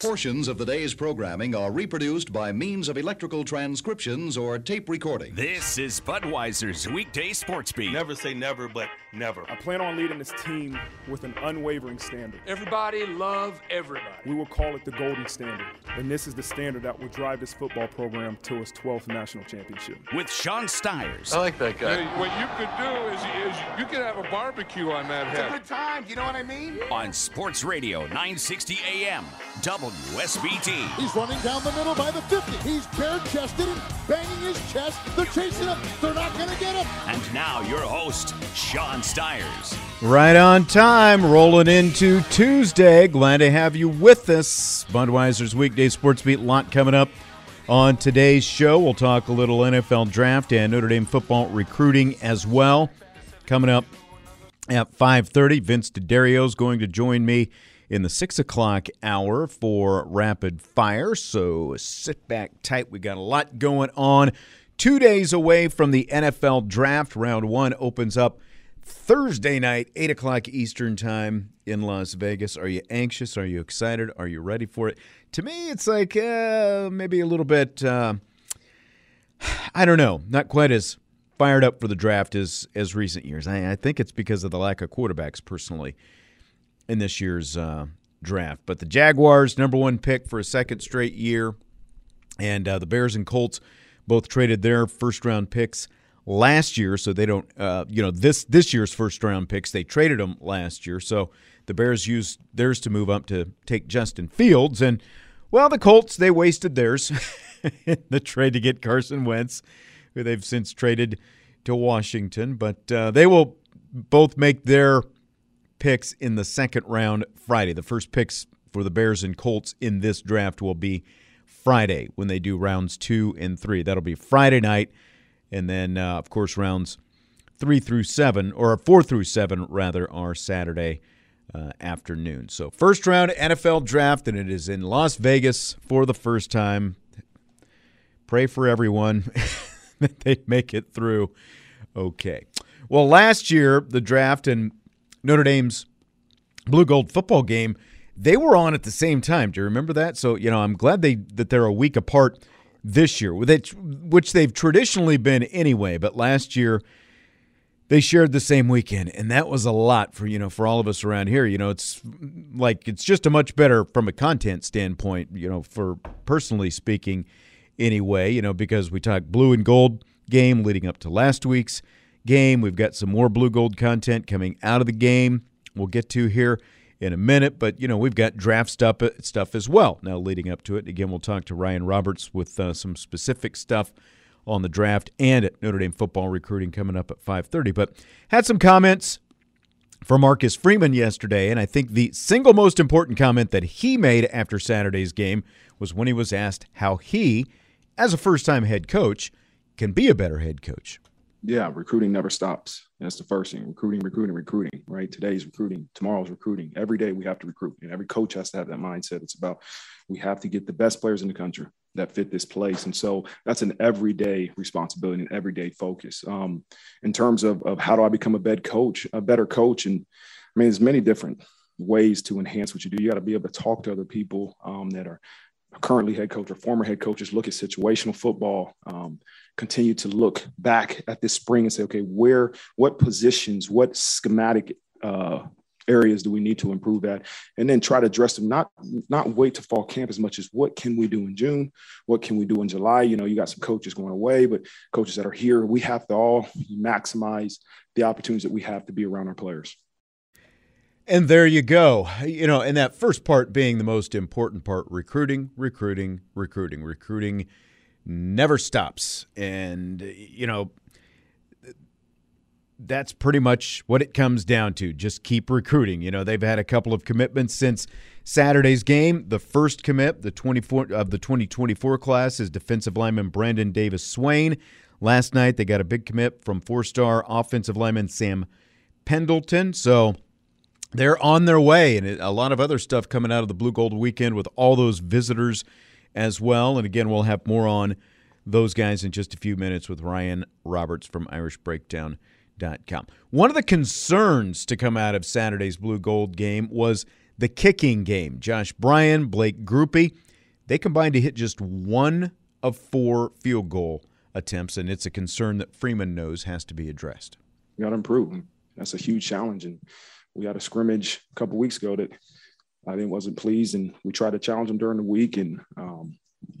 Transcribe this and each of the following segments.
Portions of the day's programming are reproduced by means of electrical transcriptions or tape recording. This is Budweiser's weekday sports beat. Never say never, but never. I plan on leading this team with an unwavering standard. Everybody love everybody. We will call it the golden standard. And this is the standard that will drive this football program to its 12th national championship. With Sean Stiers. I like that guy. what you could do is, is you could have a barbecue on that head. Good time, you know what I mean? On Sports Radio 960 AM, WSBT. He's running down the middle by the 50. He's bare-chested and banging his chest. They're chasing him. They're not going to get him. And now your host, Sean Stiers. Right on time, rolling into Tuesday. Glad to have you with us. Budweiser's weekday sports beat lot coming up on today's show. We'll talk a little NFL draft and Notre Dame football recruiting as well. Coming up at 5.30, Vince D'Addario is going to join me in the 6 o'clock hour for Rapid Fire. So sit back tight. We got a lot going on. Two days away from the NFL draft. Round one opens up Thursday night, 8 o'clock Eastern Time in Las Vegas. Are you anxious? Are you excited? Are you ready for it? To me, it's like uh, maybe a little bit, uh, I don't know, not quite as fired up for the draft as, as recent years. I, I think it's because of the lack of quarterbacks, personally, in this year's uh, draft. But the Jaguars, number one pick for a second straight year, and uh, the Bears and Colts both traded their first round picks last year, so they don't, uh, you know, this this year's first round picks they traded them last year, so the Bears used theirs to move up to take Justin Fields, and well, the Colts they wasted theirs the trade to get Carson Wentz, who they've since traded to Washington, but uh, they will both make their picks in the second round Friday. The first picks for the Bears and Colts in this draft will be Friday when they do rounds two and three. That'll be Friday night. And then, uh, of course, rounds three through seven, or four through seven, rather, are Saturday uh, afternoon. So, first round NFL draft, and it is in Las Vegas for the first time. Pray for everyone that they make it through okay. Well, last year, the draft and Notre Dame's blue gold football game, they were on at the same time. Do you remember that? So, you know, I'm glad they that they're a week apart this year, which which they've traditionally been anyway. But last year, they shared the same weekend, and that was a lot for you know for all of us around here. You know, it's like it's just a much better from a content standpoint. You know, for personally speaking, anyway. You know, because we talk blue and gold game leading up to last week's game. We've got some more blue gold content coming out of the game. We'll get to here in a minute, but you know we've got draft stuff stuff as well now leading up to it. Again, we'll talk to Ryan Roberts with uh, some specific stuff on the draft and at Notre Dame football recruiting coming up at 5:30. But had some comments for Marcus Freeman yesterday, and I think the single most important comment that he made after Saturday's game was when he was asked how he, as a first-time head coach, can be a better head coach yeah, recruiting never stops. That's the first thing. Recruiting, recruiting, recruiting, right? Today's recruiting, tomorrow's recruiting. Every day we have to recruit. And every coach has to have that mindset. It's about we have to get the best players in the country that fit this place. And so that's an everyday responsibility, an everyday focus. Um, in terms of, of how do I become a better coach, a better coach? And I mean, there's many different ways to enhance what you do. You got to be able to talk to other people um, that are currently head coach or former head coaches, look at situational football, um, continue to look back at this spring and say, okay, where, what positions, what schematic uh, areas do we need to improve at, and then try to address them. Not not wait to fall camp as much as what can we do in June, what can we do in July. You know, you got some coaches going away, but coaches that are here, we have to all maximize the opportunities that we have to be around our players. And there you go. You know, and that first part being the most important part recruiting, recruiting, recruiting, recruiting never stops. And, you know, that's pretty much what it comes down to. Just keep recruiting. You know, they've had a couple of commitments since Saturday's game. The first commit, the 24 of the 2024 class, is defensive lineman Brandon Davis Swain. Last night they got a big commit from four-star offensive lineman Sam Pendleton. So they're on their way, and a lot of other stuff coming out of the Blue Gold weekend with all those visitors as well. And again, we'll have more on those guys in just a few minutes with Ryan Roberts from IrishBreakdown.com. One of the concerns to come out of Saturday's Blue Gold game was the kicking game. Josh Bryan, Blake Grupe, they combined to hit just one of four field goal attempts, and it's a concern that Freeman knows has to be addressed. We got to improve. That's a huge challenge, and we had a scrimmage a couple weeks ago that I think wasn't pleased, and we tried to challenge them during the week, and um,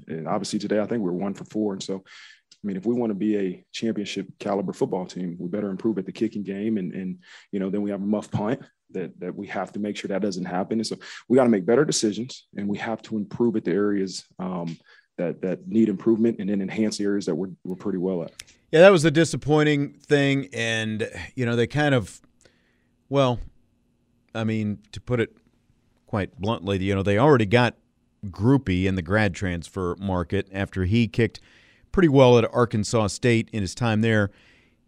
and obviously today I think we're one for four, and so I mean if we want to be a championship caliber football team, we better improve at the kicking game, and and you know then we have a muff punt that that we have to make sure that doesn't happen, and so we got to make better decisions, and we have to improve at the areas. Um, that, that need improvement and then enhance the areas that we're, we're pretty well at. Yeah, that was a disappointing thing. And, you know, they kind of, well, I mean, to put it quite bluntly, you know, they already got Grupe in the grad transfer market after he kicked pretty well at Arkansas State in his time there.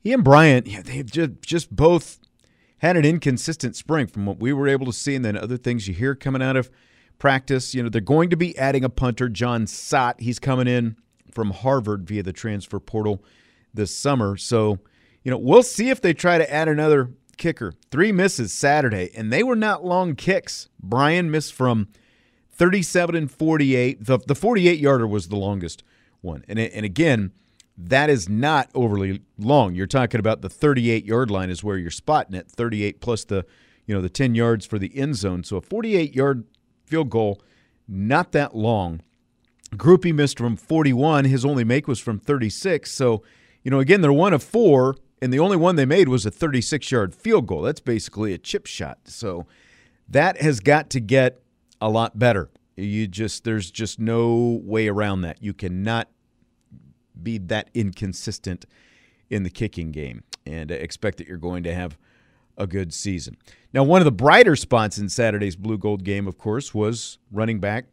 He and Bryan, yeah, they've just, just both had an inconsistent spring from what we were able to see, and then other things you hear coming out of practice. You know, they're going to be adding a punter, Jon Sot. He's coming in from Harvard via the transfer portal this summer. So, you know, we'll see if they try to add another kicker. Three misses Saturday, and they were not long kicks. Bryan missed from 37 and 48. The, the 48 yarder was the longest one. And, and again, that is not overly long. You're talking about the 38 yard line is where you're spotting it, 38 plus the you know the 10 yards for the end zone. So a 48 yard field goal, not that long. Grupe missed from 41. His only make was from 36. So, you know, again, they're one of four and the only one they made was a 36 yard field goal. That's basically a chip shot. So that has got to get a lot better. You just there's just no way around that. You cannot be that inconsistent in the kicking game and expect that you're going to have a good season. Now, one of the brighter spots in Saturday's Blue Gold game, of course, was running back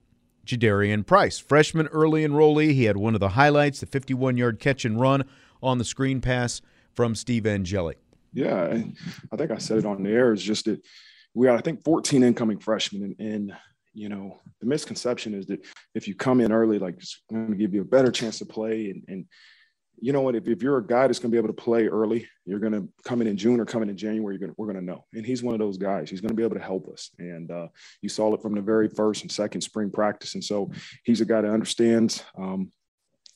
Jadarian Price. Freshman early enrollee, he had one of the highlights, the 51 yard catch and run on the screen pass from Steve Angeli. Yeah, I think I said it on the air. It's just that we got, I think, 14 incoming freshmen, and, and you know, the misconception is that if you come in early, like it's going to give you a better chance to play. And, and you know what? If, if you're a guy that's going to be able to play early, you're going to come in in June or come in January. To, we're going to know. And he's one of those guys. He's going to be able to help us. And uh, you saw it from the very first and second spring practice. And so he's a guy that understands um,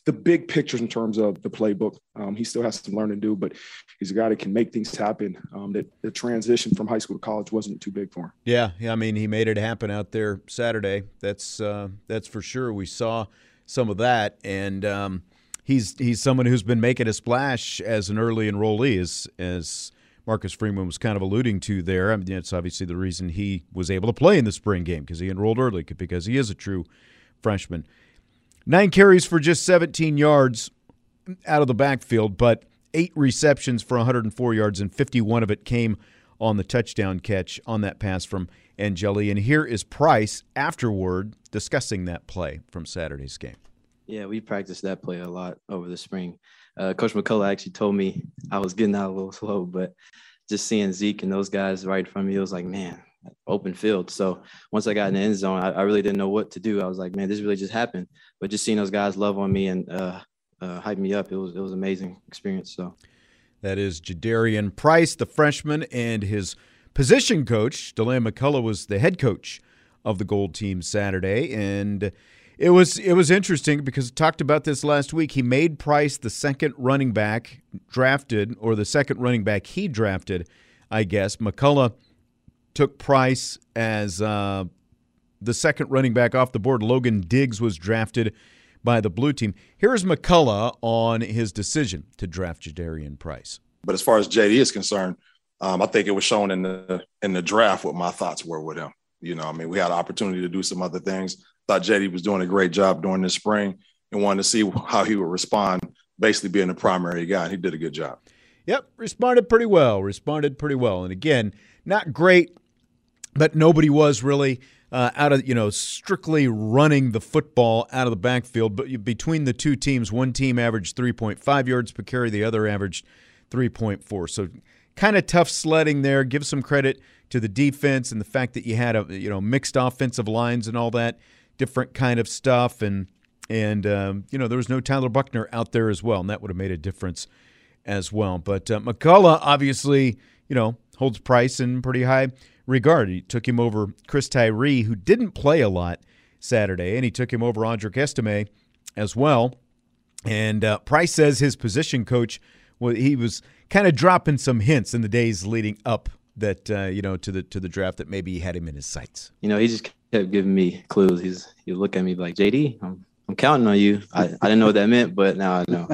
the big pictures in terms of the playbook. Um, he still has some learning to do, but he's a guy that can make things happen. Um, that the transition from high school to college wasn't too big for him. Yeah, yeah. I mean, he made it happen out there Saturday. That's uh, that's for sure. We saw some of that, and um, he's he's someone who's been making a splash as an early enrollee, as as Marcus Freeman was kind of alluding to there. I mean, it's obviously the reason he was able to play in the spring game because he enrolled early because he is a true freshman. Nine carries for just 17 yards out of the backfield, but eight receptions for 104 yards, and 51 of it came on the touchdown catch on that pass from Angeli. And here is Price afterward discussing that play from Saturday's game. Yeah, we practiced that play a lot over the spring. Uh, Coach McCullough actually told me I was getting out a little slow, but just seeing Zeke and those guys right from me, it was like, man, open field. So once I got in the end zone, I, I, really didn't know what to do. I was like, man, this really just happened. But just seeing those guys love on me and uh, uh, hype me up, it was it was amazing experience. So that is Jadarian Price, the freshman, and his position coach, Deland McCullough, was the head coach of the Gold Team Saturday, and it was it was interesting because talked about this last week. He made Price the second running back drafted, or the second running back he drafted, I guess. McCullough took Price as uh, the second running back off the board. Logan Diggs was drafted by the blue team. Here's McCullough on his decision to draft Jadarian Price. But as far as JD is concerned, um, I think it was shown in the in the draft what my thoughts were with him. You know, I mean, we had an opportunity to do some other things. Thought JD was doing a great job during this spring and wanted to see how he would respond, basically being the primary guy. He did a good job. Yep, responded pretty well. Responded pretty well. And again, not great, but nobody was really uh, out of you know strictly running the football out of the backfield. But between the two teams, one team averaged 3.5 yards per carry, the other averaged 3.4. So kind of tough sledding there. Give some credit to the defense and the fact that you had a you know mixed offensive lines and all that different kind of stuff and and um, you know there was no Tyler Buchner out there as well, and that would have made a difference as well. But uh, McCullough obviously you know holds Price in pretty high regard. He took him over Chris Tyree, who didn't play a lot Saturday, and he took him over Audric Estime as well. And uh, Price says his position coach, well, he was kind of dropping some hints in the days leading up that uh, you know to the to the draft that maybe he had him in his sights. You know, he just kept giving me clues. He's he look at me like JD, I'm I'm counting on you. I, I didn't know what that meant, but now I know.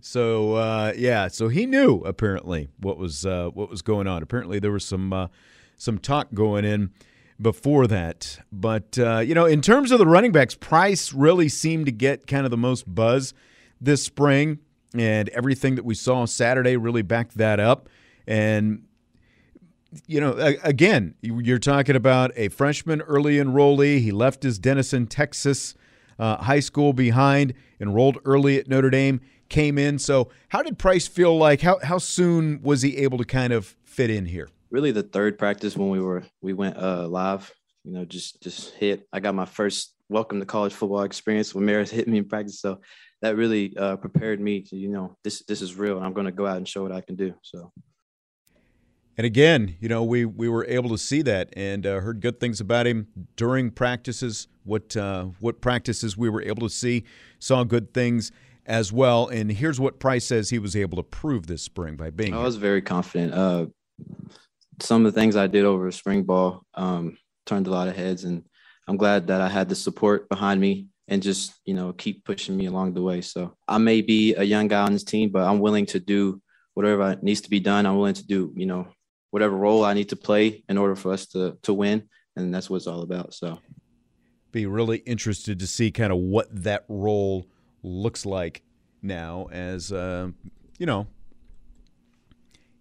So uh, yeah, so he knew apparently what was uh, what was going on. Apparently there was some uh, some talk going in before that. But uh, you know, in terms of the running backs, Price really seemed to get kind of the most buzz this spring, and everything that we saw Saturday really backed that up. And you know, again, you're talking about a freshman early enrollee. He left his Denison, Texas uh, high school behind, enrolled early at Notre Dame, came in. So, how did Price feel like? How how soon was he able to kind of fit in here? Really, the third practice when we were we went uh, live. You know, just just hit. I got my first welcome to college football experience when Maris hit me in practice. So that really uh, prepared me to you know this this is real, and I'm going to go out and show what I can do. So. And again, you know, we, we were able to see that and uh, heard good things about him during practices. What uh, what practices we were able to see, saw good things as well. And here's what Price says he was able to prove this spring by being. I was very confident. Uh, some of the things I did over spring ball um, turned a lot of heads, and I'm glad that I had the support behind me and just you know keep pushing me along the way. So I may be a young guy on this team, but I'm willing to do whatever needs to be done. I'm willing to do you know whatever role I need to play in order for us to to win, and that's what it's all about. So, be really interested to see kind of what that role looks like now, as uh, you know,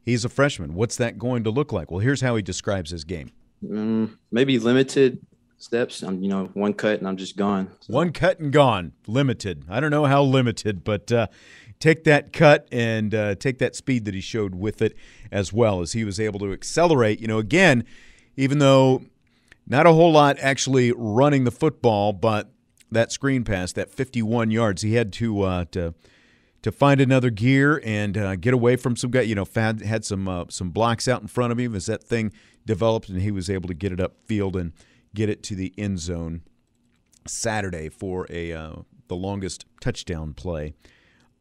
he's a freshman. What's that going to look like? Well, here's how he describes his game. Mm, maybe limited steps. I'm, you know, one cut and I'm just gone. So. One cut and gone. Limited. I don't know how limited, but uh, take that cut and uh, take that speed that he showed with it as well as he was able to accelerate. You know, again, even though not a whole lot actually running the football, but that screen pass, that 51 yards, he had to uh, to to find another gear and uh, get away from some guy. You know, had, had some uh, some blocks out in front of him as that thing developed, and he was able to get it upfield and get it to the end zone Saturday for a uh, the longest touchdown play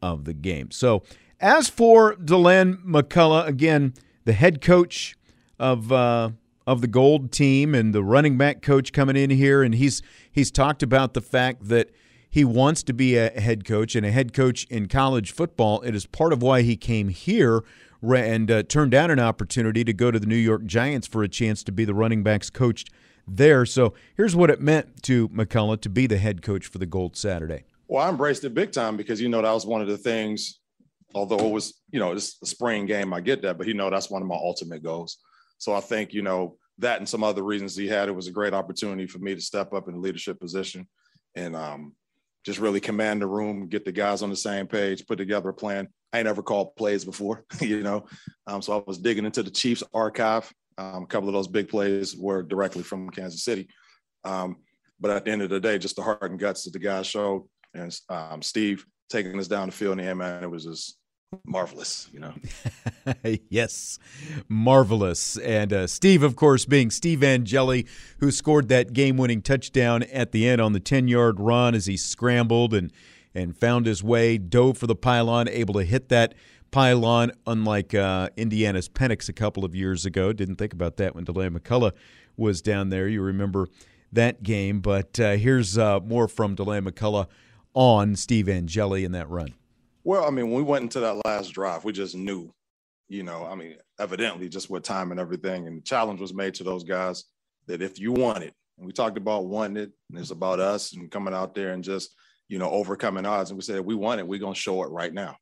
of the game. So, as for Deland McCullough, again, the head coach of uh, of the Gold team and the running back coach coming in here, and he's he's talked about the fact that he wants to be a head coach and a head coach in college football. It is part of why he came here and uh, turned down an opportunity to go to the New York Giants for a chance to be the running backs coach there. So here's what it meant to McCullough to be the head coach for the Gold Saturday. Well, I embraced it big time because you know that was one of the things. Although it was, you know, it's a spring game, I get that, but you know that's one of my ultimate goals. So I think you know that and some other reasons he had, it was a great opportunity for me to step up in a leadership position and um, just really command the room, get the guys on the same page, put together a plan. I ain't ever called plays before, you know, um, so I was digging into the Chiefs archive. Um, a couple of those big plays were directly from Kansas City. Um, but at the end of the day, just the heart and guts that the guys showed and um, Steve taking us down the field in the end, man, it was just marvelous, you know. yes, marvelous. And uh, Steve, of course, being Steve Angeli, who scored that game-winning touchdown at the end on the 10-yard run as he scrambled and and found his way, dove for the pylon, able to hit that pylon, unlike uh, Indiana's Penix a couple of years ago. Didn't think about that when Deland McCullough was down there. You remember that game. But uh, here's uh, more from Deland McCullough on Steve Angeli in that run? Well, I mean, when we went into that last drive, we just knew, you know, I mean, evidently just with time and everything. And the challenge was made to those guys that if you want it, and we talked about wanting it, and it's about us and coming out there and just, you know, overcoming odds. And we said, we want it, we're going to show it right now.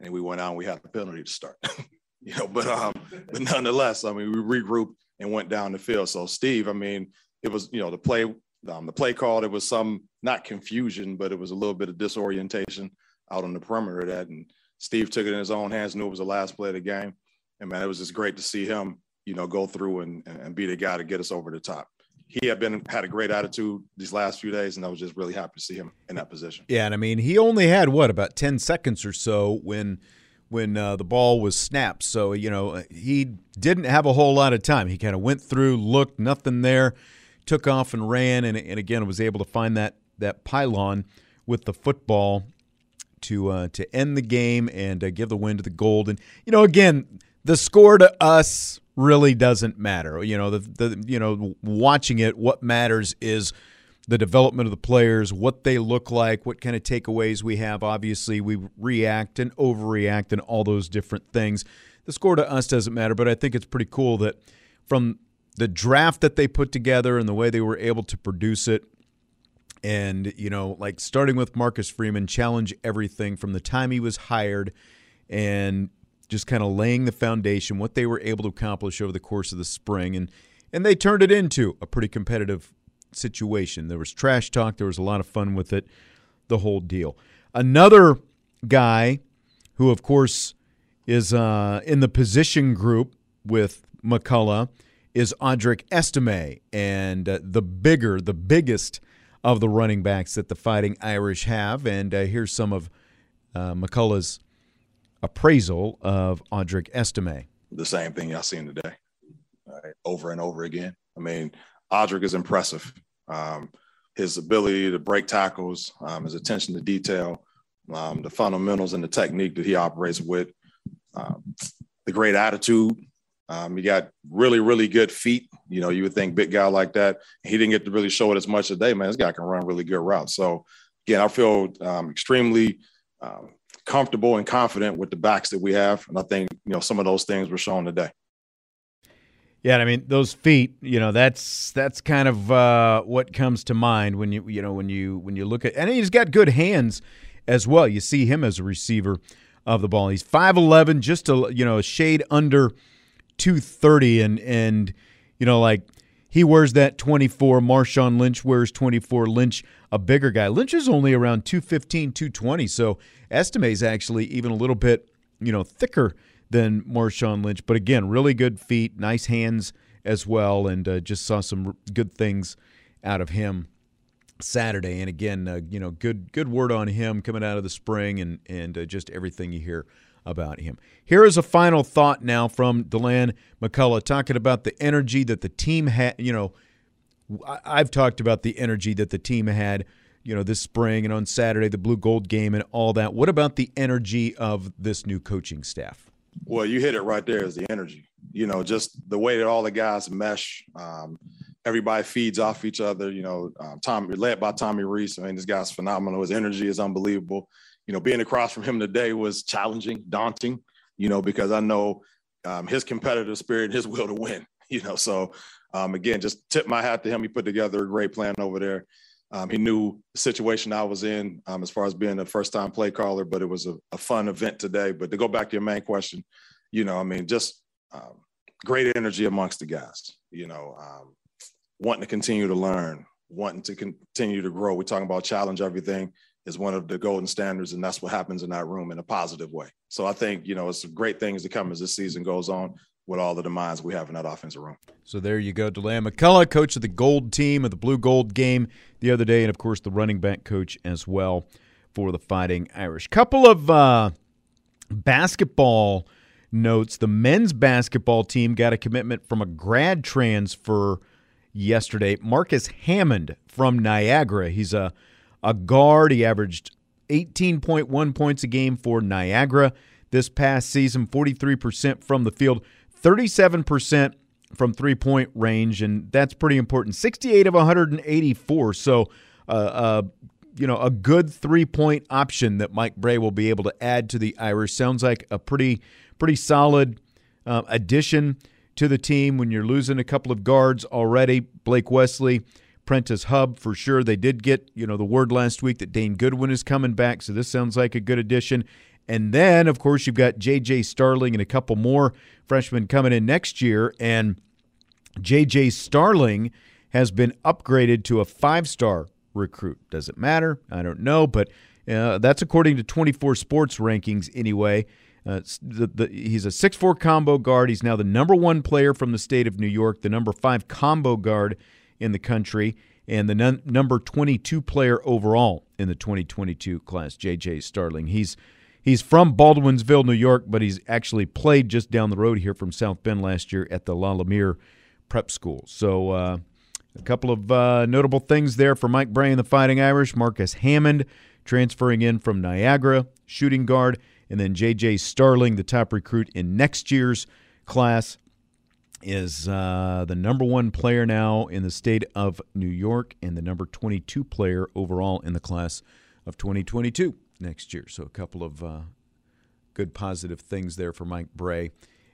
and we went out and we had a penalty to start. you know, but um, but nonetheless, I mean, we regrouped and went down the field. So Steve, I mean, it was you know the play um, the play call. There was some not confusion, but it was a little bit of disorientation out on the perimeter of that. And Steve took it in his own hands, knew it was the last play of the game. And man, it was just great to see him, you know, go through and, and be the guy to get us over the top. He had been had a great attitude these last few days, and I was just really happy to see him in that position. Yeah, and I mean, he only had what about ten seconds or so when when uh, the ball was snapped. So you know, he didn't have a whole lot of time. He kind of went through, looked, nothing there, took off and ran, and, and again was able to find that that pylon with the football to uh, to end the game and uh, give the win to the Gold. And you know, again, the score to us really doesn't matter. You know, the the you know watching it, what matters is the development of the players, what they look like, what kind of takeaways we have. Obviously, we react and overreact and all those different things. The score to us doesn't matter, but I think it's pretty cool that from the draft that they put together and the way they were able to produce it and you know like starting with Marcus Freeman challenge everything from the time he was hired and just kind of laying the foundation what they were able to accomplish over the course of the spring. And and they turned it into a pretty competitive situation. There was trash talk. There was a lot of fun with it. The whole deal. Another guy who of course is uh, in the position group with McCullough is Audric Estime. And uh, the bigger the biggest of the running backs that the Fighting Irish have. And uh, here's some of uh, McCullough's appraisal of Audric Estime. The same thing y'all seen today, right? over and over again. I mean, Audric is impressive. Um, his ability to break tackles, um, his attention to detail, um, the fundamentals and the technique that he operates with, um, the great attitude um, he got really, really good feet. You know, you would think big guy like that. He didn't get to really show it as much today, man. This guy can run really good routes. So again, I feel um, extremely um, comfortable and confident with the backs that we have, and I think you know some of those things were shown today. Yeah, I mean those feet. You know, that's that's kind of uh, what comes to mind when you you know when you when you look at and he's got good hands as well. You see him as a receiver of the ball. He's five eleven, just a you know a shade under 230 and and you know like he wears that 24 Marshawn Lynch wears 24 Lynch a bigger guy. Lynch is only around 215 220 so Estime's actually even a little bit you know thicker than Marshawn Lynch. But again really good feet nice hands as well and uh, just saw some good things out of him Saturday. And again uh, you know good good word on him coming out of the spring and and uh, just everything you hear about him. Here is a final thought now from Deland McCullough talking about the energy that the team had. You know, I've talked about the energy that the team had, you know, this spring and on Saturday, the blue gold game and all that. What about the energy of this new coaching staff? Well, you hit it right there is the energy. You know, just the way that all the guys mesh. Um, everybody feeds off each other. You know, um, Tommy led by Tommy Rees. I mean, this guy's phenomenal. His energy is unbelievable you know, being across from him today was challenging, daunting, you know, because I know um, his competitive spirit, his will to win, you know. So um, again, just tip my hat to him. He put together a great plan over there. Um, he knew the situation I was in um, as far as being a first time play caller, but it was a, a, fun event today. But to go back to your main question, you know, I mean, just um, great energy amongst the guys, you know, um, wanting to continue to learn, wanting to continue to grow. We're talking about challenge everything is one of the golden standards, and that's what happens in that room in a positive way. So I think you know it's great things to come as this season goes on with all of the demands we have in that offensive room. So there you go, Deland McCullough, coach of the gold team of the blue gold game the other day, and of course the running back coach as well for the Fighting Irish. Couple of uh, basketball notes: the men's basketball team got a commitment from a grad transfer yesterday, Marcus Hammond from Niagara. He's a a guard. He averaged 18.1 points a game for Niagara this past season, 43% from the field, 37% from three point range, and that's pretty important. 68 of 184. So, uh, uh, you know, a good three point option that Mike Brey will be able to add to the Irish. Sounds like a pretty, pretty solid uh, addition to the team when you're losing a couple of guards already. Blake Wesley Prentiss Hubb for sure. They did get, you know, the word last week that Dane Goodwin is coming back, so this sounds like a good addition. And then, of course, you've got J.J. Starling and a couple more freshmen coming in next year. And J.J. Starling has been upgraded to a five star recruit. Does it matter? I don't know, but uh, that's according to 24 Sports rankings anyway. Uh, the, the, he's a six-four combo guard. He's now the number one player from the state of New York, the number five combo guard in the country, and the num- number 22 player overall in the 2022 class, J.J. Starling. He's he's from Baldwinsville, New York, but he's actually played just down the road here from South Bend last year at the La Prep School. So uh, a couple of uh, notable things there for Mike Brey and the Fighting Irish. Marcus Hammond transferring in from Niagara, shooting guard and then J.J. Starling, the top recruit in next year's class, is uh, the number one player now in the state of New York and the number 22 player overall in the class of 2022 next year. So a couple of uh, good positive things there for Mike Brey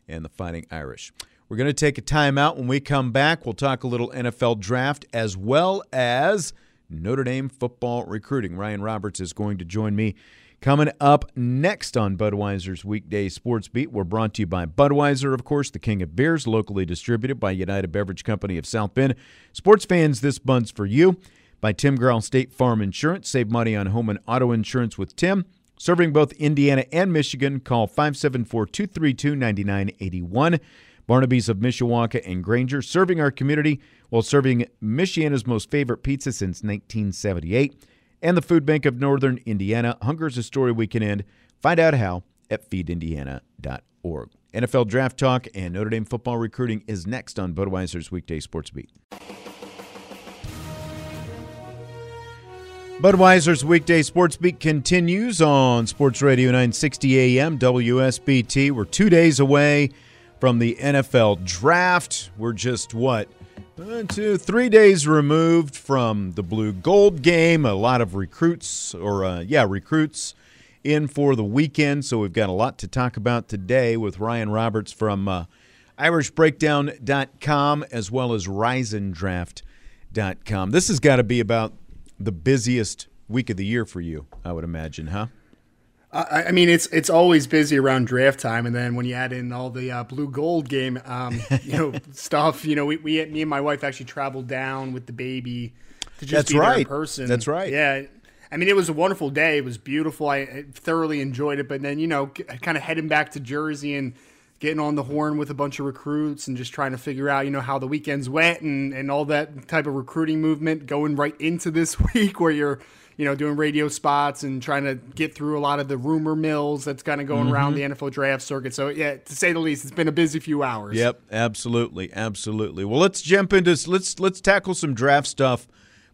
and the Fighting Irish. We're going to take a timeout. When we come back, we'll talk a little NFL draft as well as Notre Dame football recruiting. Ryan Roberts is going to join me Coming up next on Budweiser's Weekday Sports Beat, we're brought to you by Budweiser, of course, the king of beers, locally distributed by United Beverage Company of South Bend. Sports fans, this bun's for you. By Tim Grell State Farm Insurance. Save money on home and auto insurance with Tim. Serving both Indiana and Michigan, call 574 232 9981. Barnaby's of Mishawaka and Granger, serving our community while serving Michiana's most favorite pizza since 1978 and the Food Bank of Northern Indiana. Hunger is a story we can end. Find out how at feedindiana.org. NFL Draft Talk and Notre Dame football recruiting is next on Budweiser's Weekday Sports Beat. Budweiser's Weekday Sports Beat continues on Sports Radio 960 AM WSBT. We're two days away from the NFL Draft. We're just, what, one, two, three days removed from the blue gold game. A lot of recruits, or uh, yeah, recruits in for the weekend. So we've got a lot to talk about today with Ryan Roberts from uh, IrishBreakdown.com as well as RisenDraft.com. This has got to be about the busiest week of the year for you, I would imagine, huh? I, I mean, it's it's always busy around draft time, and then when you add in all the uh, blue gold game, um, you know, stuff. You know, we, we me and my wife actually traveled down with the baby to just That's be right. there in person. That's right. Yeah. I mean, it was a wonderful day. It was beautiful. I thoroughly enjoyed it. But then, you know, kind of heading back to Jersey and getting on the horn with a bunch of recruits and just trying to figure out, you know, how the weekends went and, and all that type of recruiting movement going right into this week where you're – you know, doing radio spots and trying to get through a lot of the rumor mills that's kind of going mm-hmm. around the NFL draft circuit. So, yeah, to say the least, it's been a busy few hours. Yep, absolutely, absolutely. Well, let's jump into let's let's tackle some draft stuff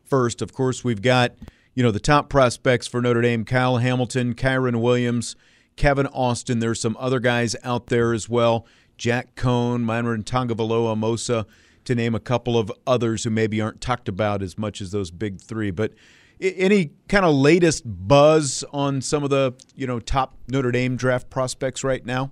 first. Of course, we've got you know the top prospects for Notre Dame: Kyle Hamilton, Kyren Williams, Kevin Austin. There's some other guys out there as well: Jack Coan, Myron Tagovailoa, Mosa, to name a couple of others who maybe aren't talked about as much as those big three, but any kind of latest buzz on some of the you know top Notre Dame draft prospects right now?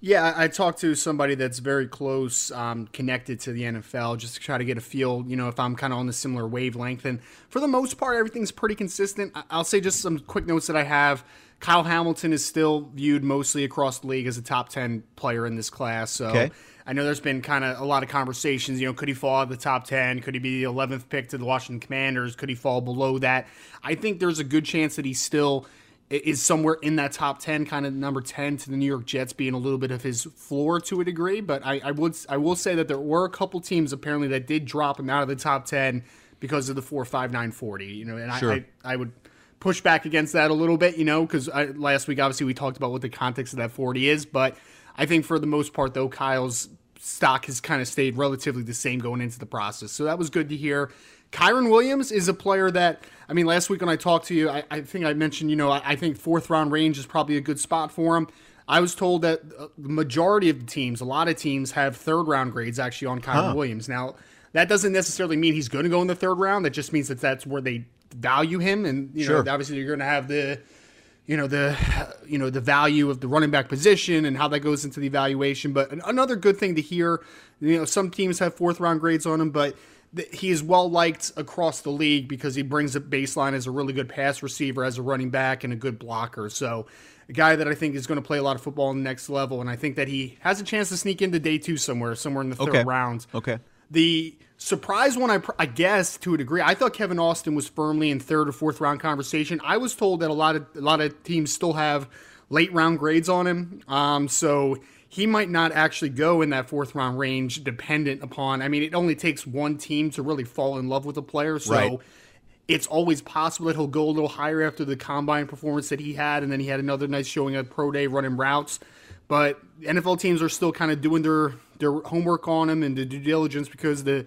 Yeah, I talked to somebody that's very close, um, connected to the NFL, just to try to get a feel, you know, if I'm kind of on the similar wavelength. And for the most part, everything's pretty consistent. I'll say just some quick notes that I have. Kyle Hamilton is still viewed mostly across the league as a top 10 player in this class. So okay. I know there's been kind of a lot of conversations. You know, could he fall out of the top 10? Could he be the 11th pick to the Washington Commanders? Could he fall below that? I think there's a good chance that he still is somewhere in that top 10, kind of number 10 to the New York Jets being a little bit of his floor to a degree. But I, I would I will say that there were a couple teams apparently that did drop him out of the top 10 because of the 4.5940. You know, and sure. I, I, I would push back against that a little bit, you know, because last week obviously we talked about what the context of that 40 is, but I think for the most part though, Kyle's stock has kind of stayed relatively the same going into the process. So that was good to hear. Kyren Williams is a player that, I mean, last week when I talked to you, I, I think I mentioned, you know, I, I, think fourth round range is probably a good spot for him. I was told that uh, the majority of the teams, a lot of teams, have third round grades actually on Kyren huh. Williams. Now, that doesn't necessarily mean he's going to go in the third round. That just means that that's where they value him. And, you sure. know, obviously you're going to have the you know the you know the value of the running back position and how that goes into the evaluation. But another good thing to hear, you know, some teams have fourth round grades on him, but he is well liked across the league because he brings a baseline as a really good pass receiver, as a running back, and a good blocker. So a guy that I think is going to play a lot of football on the next level, and I think that he has a chance to sneak into day two somewhere, somewhere in the third Okay. round. Okay. The surprise one, I, pr- I guess, to a degree, I thought Kevin Austin was firmly in third or fourth round conversation. I was told that a lot of a lot of teams still have late round grades on him, um, so he might not actually go in that fourth round range, dependent upon. I mean, it only takes one team to really fall in love with a player, so. Right. It's always possible that he'll go a little higher after the combine performance that he had, and then he had another nice showing at pro day running routes. But NFL teams are still kind of doing their their homework on him and the due diligence because the,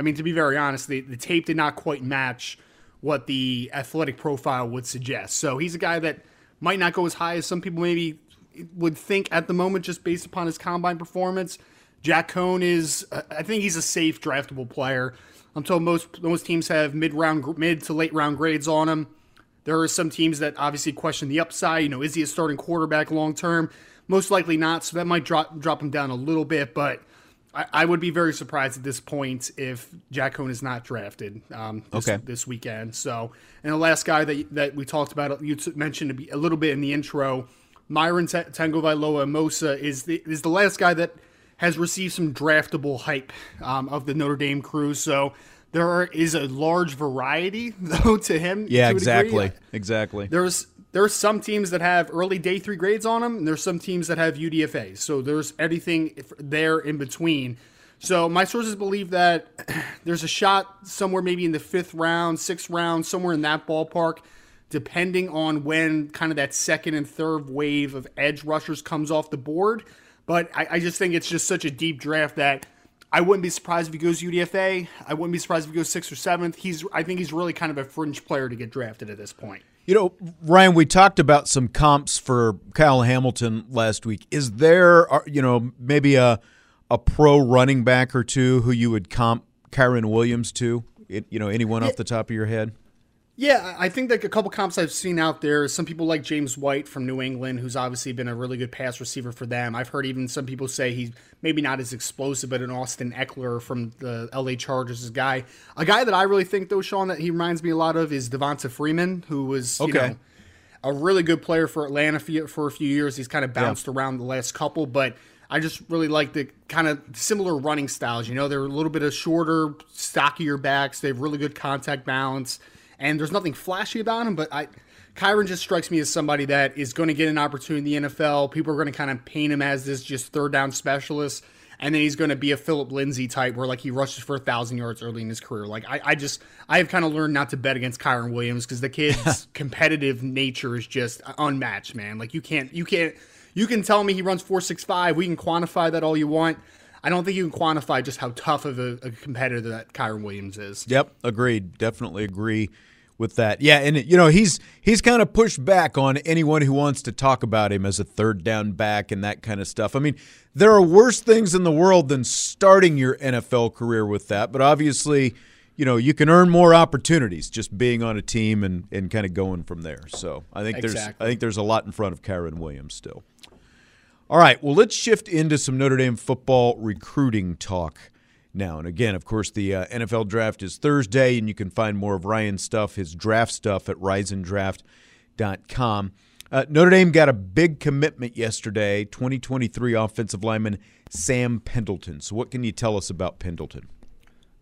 I mean, to be very honest, the, the tape did not quite match what the athletic profile would suggest. So he's a guy that might not go as high as some people maybe would think at the moment, just based upon his combine performance. Jack Coan is, uh, I think he's a safe draftable player. I'm told most most teams have mid round, mid to late round grades on him. There are some teams that obviously question the upside. You know, is he a starting quarterback long term? Most likely not. So that might drop drop him down a little bit. But I, I would be very surprised at this point if Jack Coan is not drafted um, this, Okay. this weekend. So, and the last guy that that we talked about, you mentioned a little bit in the intro, Myron T- Tagovailoa Mosa is the is the last guy that has received some draftable hype um, of the Notre Dame crew. So there are, is a large variety though to him. Yeah, to a degree. exactly. Exactly. There's there's some teams that have early day three grades on them, and there's some teams that have UDFA. So there's everything there in between. So my sources believe that there's a shot somewhere maybe in the fifth round, sixth round, somewhere in that ballpark, depending on when kind of that second and third wave of edge rushers comes off the board. But I, I just think it's just such a deep draft that I wouldn't be surprised if he goes UDFA. I wouldn't be surprised if he goes sixth or seventh. He's I think he's really kind of a fringe player to get drafted at this point. You know, Ryan, we talked about some comps for Kyle Hamilton last week. Is there, uh, you know, maybe a a pro running back or two who you would comp Kyren Williams to? It, you know, anyone off the top of your head? Yeah, I think that a couple comps I've seen out there, some people like James White from New England, who's obviously been a really good pass receiver for them. I've heard even some people say he's maybe not as explosive, but an Austin Ekeler from the LA Chargers is a guy. A guy that I really think, though, Sean, that he reminds me a lot of is Devonta Freeman, who was, you Okay. know, a really good player for Atlanta for, for a few years. He's kind of bounced around the last couple, but I just really like the kind of similar running styles. You know, they're a little bit of shorter, stockier backs. They have really good contact balance, and there's nothing flashy about him, But I, Kyren just strikes me as somebody that is going to get an opportunity in the NFL. People are going to kind of paint him as this just third down specialist. And then he's going to be a Phillip Lindsay type, where like he rushes for a thousand yards early in his career. Like I, I just, I have kind of learned not to bet against Kyren Williams because the kid's competitive nature is just unmatched, man. Like you can't, you can't, you can tell me he runs four six five. We can quantify that all you want. I don't think you can quantify just how tough of a, a competitor that Kyren Williams is. Yep, agreed. Definitely agree with that. Yeah, and you know he's he's kind of pushed back on anyone who wants to talk about him as a third down back and that kind of stuff. I mean, there are worse things in the world than starting your NFL career with that, but obviously, you know, you can earn more opportunities just being on a team and and kind of going from there. So, I think there's I think there's a lot in front of Kyren Williams still. All right, well, let's shift into some Notre Dame football recruiting talk now. And again, of course, the uh, NFL draft is Thursday, and you can find more of Ryan's stuff, his draft stuff, at risendraft.com. Uh, Notre Dame got a big commitment yesterday 2023 offensive lineman Sam Pendleton. So, what can you tell us about Pendleton?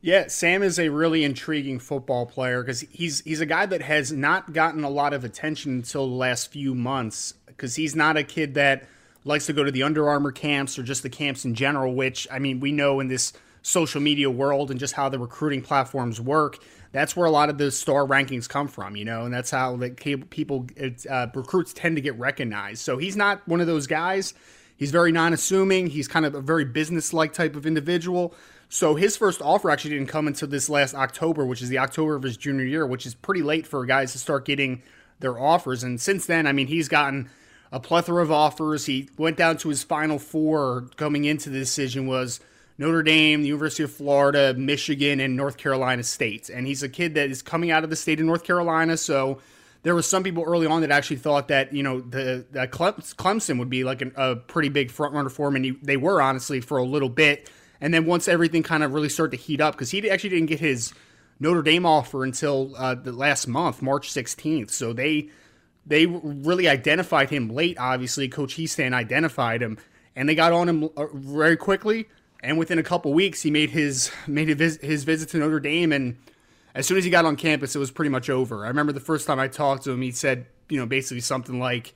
Yeah, Sam is a really intriguing football player because he's he's a guy that has not gotten a lot of attention until the last few months because he's not a kid that likes to go to the Under Armour camps or just the camps in general. Which I mean, we know in this social media world and just how the recruiting platforms work, that's where a lot of the star rankings come from. You know, and that's how ca- people uh, recruits tend to get recognized. So he's not one of those guys. He's very non-assuming. He's kind of a very business-like type of individual. So his first offer actually didn't come until this last October, which is the October of his junior year, which is pretty late for guys to start getting their offers. And since then, I mean, he's gotten a plethora of offers. He went down to his final four coming into the decision was Notre Dame, the University of Florida, Michigan, and North Carolina State. And he's a kid that is coming out of the state of North Carolina, so there was some people early on that actually thought that you know the Cle- Clemson would be like an, a pretty big front runner for him, and he, they were honestly for a little bit. And then once everything kind of really started to heat up, because he actually didn't get his Notre Dame offer until uh, the last month, March 16th. So they they really identified him late. Obviously, Coach Hiestand identified him, and they got on him uh, very quickly. And within a couple weeks, he made his made his, his visit to Notre Dame, and as soon as he got on campus, it was pretty much over. I remember the first time I talked to him, he said, you know, basically something like,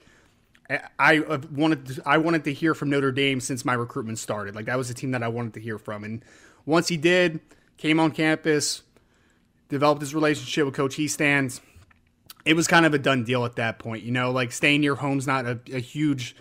"I uh, wanted to, I wanted to hear from Notre Dame since my recruitment started. Like that was the team that I wanted to hear from." And once he did, came on campus, developed his relationship with Coach Hiestand. It was kind of a done deal at that point. You know, like staying near home's not a, a huge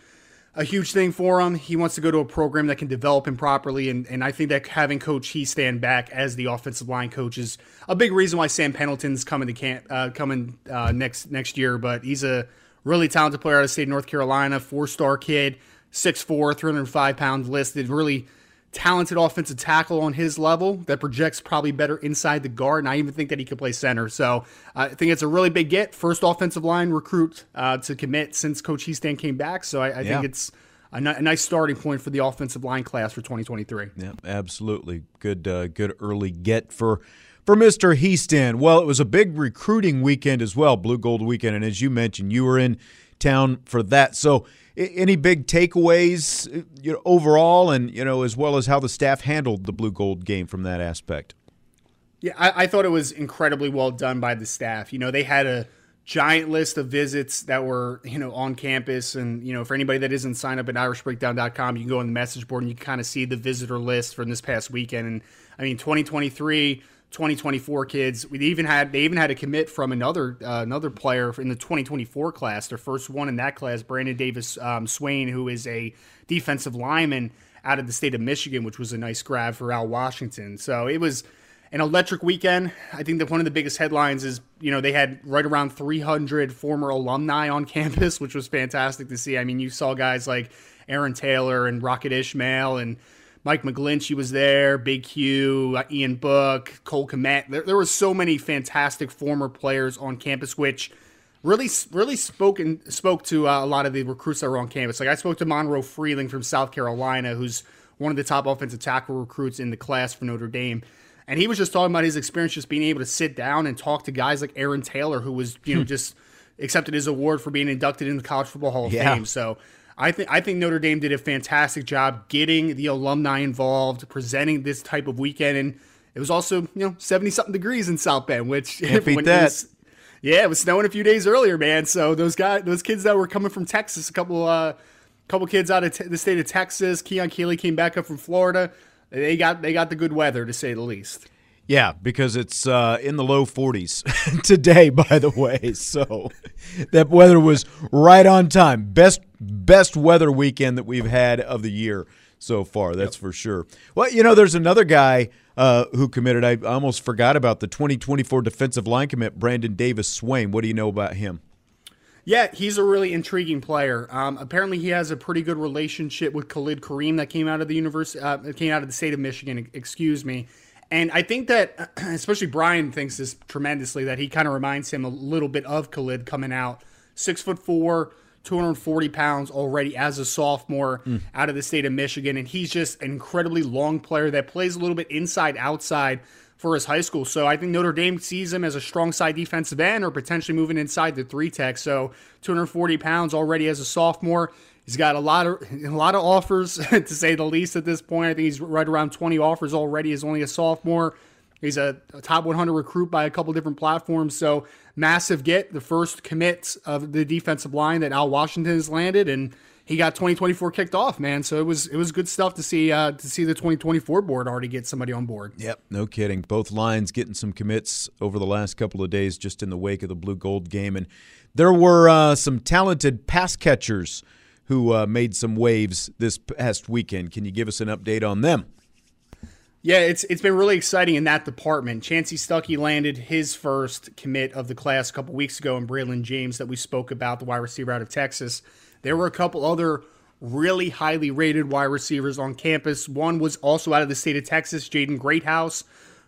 a huge thing for him. He wants to go to a program that can develop him properly, and, and I think that having Coach Hiestand back as the offensive line coach is a big reason why Sam Pendleton's coming to camp uh, coming uh, next next year. But he's a really talented player out of state of North Carolina, four star kid, 6'4", 305 pounds listed, really talented offensive tackle on his level that projects probably better inside the guard. And I even think that he could play center. So uh, I think it's a really big get. First offensive line recruit uh, to commit since Coach Hiestand came back. So I, I yeah. think it's a, n- a nice starting point for the offensive line class for 2023. Yeah, absolutely. Good, uh, good early get for for Mr. Hiestand. Well, it was a big recruiting weekend as well, Blue Gold weekend, and as you mentioned, you were in town for that. So any big takeaways uh, you know, overall, and you know, as well as how the staff handled the blue gold game from that aspect? Yeah, I, I, thought it was incredibly well done by the staff. You know, they had a giant list of visits that were you know on campus, and you know, for anybody that isn't signed up at IrishBreakdown.com, you can go on the message board and you can kind of see the visitor list from this past weekend. And I mean, 2023 2024 kids. We even had they even had a commit from another uh, another player in the 2024 class, their first one in that class, Brandon Davis um, Swain, who is a defensive lineman out of the state of Michigan, which was a nice grab for Al Washington. So it was an electric weekend. I think that one of the biggest headlines is you know they had right around 300 former alumni on campus, which was fantastic to see. I mean, you saw guys like Aaron Taylor and Rocket Ishmael and Mike McGlinchey was there, Big Q, uh, Ian Book, Cole Kmet. There, there were so many fantastic former players on campus, which really, really spoke and spoke to uh, a lot of the recruits that were on campus. Like I spoke to Monroe Freeling from South Carolina, who's one of the top offensive tackle recruits in the class for Notre Dame. And he was just talking about his experience just being able to sit down and talk to guys like Aaron Taylor, who was, you know, hmm. just accepted his award for being inducted into the College Football Hall of yeah. Fame. So I think I think Notre Dame did a fantastic job getting the alumni involved, presenting this type of weekend, and it was also you know seventy something degrees in South Bend, which Can't beat that. It was, yeah, it was snowing a few days earlier, man. So those guys, those kids that were coming from Texas, a couple, uh, couple kids out of te- the state of Texas, Keon Keeley came back up from Florida. They got they got the good weather to say the least. Yeah, because it's uh, in the low 40s today, by the way. So that weather was right on time. Best best weather weekend that we've had of the year so far. That's yep. for sure. Well, you know, there's another guy uh, who committed. I almost forgot about the 2024 defensive line commit, Brandon Davis Swain. What do you know about him? Yeah, he's a really intriguing player. Um, apparently, he has a pretty good relationship with Khalid Kareem that came out of the university, uh, came out of the state of Michigan. Excuse me. And I think that, especially Bryan thinks this tremendously, that he kind of reminds him a little bit of Khalid coming out. Six foot four, 240 pounds already as a sophomore mm. out of the state of Michigan. And he's just an incredibly long player that plays a little bit inside outside for his high school. So I think Notre Dame sees him as a strong side defensive end or potentially moving inside the three tech. So 240 pounds already as a sophomore. He's got a lot of a lot of offers to say the least at this point. I think he's right around 20 offers already as only a sophomore. He's a, a, top 100 recruit by a couple different platforms. So massive get, the first commit of the defensive line that Al Washington has landed, and he got 2024 kicked off, man. So it was it was good stuff to see uh, to see the 2024 board already get somebody on board. Yep, no kidding. Both lines getting some commits over the last couple of days, just in the wake of the blue gold game, and there were uh, some talented pass catchers who uh, made some waves this past weekend. Can you give us an update on them? Yeah, it's it's been really exciting in that department. Chansi Stuckey landed his first commit of the class a couple weeks ago, and Braylon James that we spoke about, the wide receiver out of Texas. There were a couple other really highly rated wide receivers on campus. One was also out of the state of Texas, Jaden Greathouse,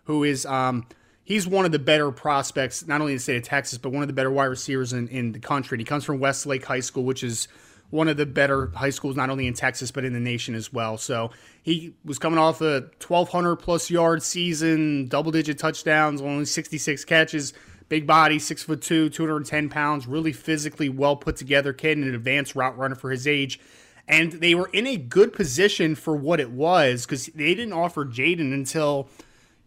who is um, he's one of the better prospects, not only in the state of Texas, but one of the better wide receivers in, in the country. And he comes from Westlake High School, which is one of the better high schools, not only in Texas, but in the nation as well. So he was coming off a 1,200 plus yard season, double digit touchdowns, only 66 catches. Big body, six foot two, 210 pounds, really physically well put together kid and an advanced route runner for his age. And they were in a good position for what it was because they didn't offer Jaden until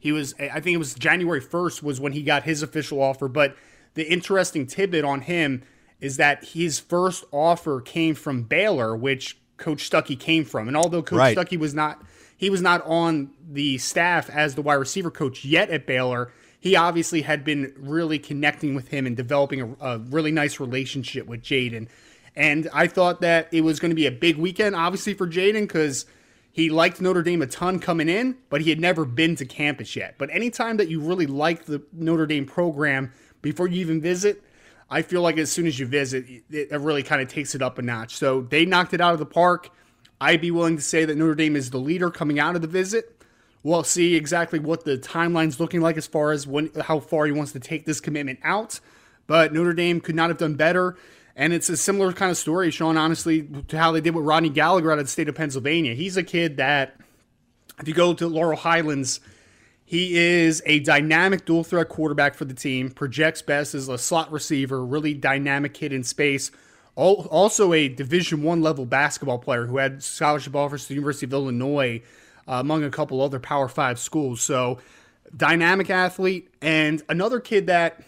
he was, I think it was January 1st was when he got his official offer. But the interesting tidbit on him is that his first offer came from Baylor, which Coach Stuckey came from. And although Coach Right. Stuckey was not he was not on the staff as the wide receiver coach yet at Baylor, he obviously had been really connecting with him and developing a, a really nice relationship with Jaden. And I thought that it was going to be a big weekend, obviously, for Jaden because he liked Notre Dame a ton coming in, but he had never been to campus yet. But anytime that you really like the Notre Dame program before you even visit, I feel like as soon as you visit, it, really kind of takes it up a notch. So they knocked it out of the park. I'd be willing to say that Notre Dame is the leader coming out of the visit. We'll see exactly what the timeline's looking like as far as when how far he wants to take this commitment out. But Notre Dame could not have done better. And it's a similar kind of story, Sean, honestly, to how they did with Rodney Gallagher out of the state of Pennsylvania. He's a kid that, if you go to Laurel Highlands, he is a dynamic dual threat quarterback for the team, projects best as a slot receiver, really dynamic kid in space. Also a Division One level basketball player who had scholarship offers to the University of Illinois, uh, among a couple other Power Five schools. So dynamic athlete and another kid that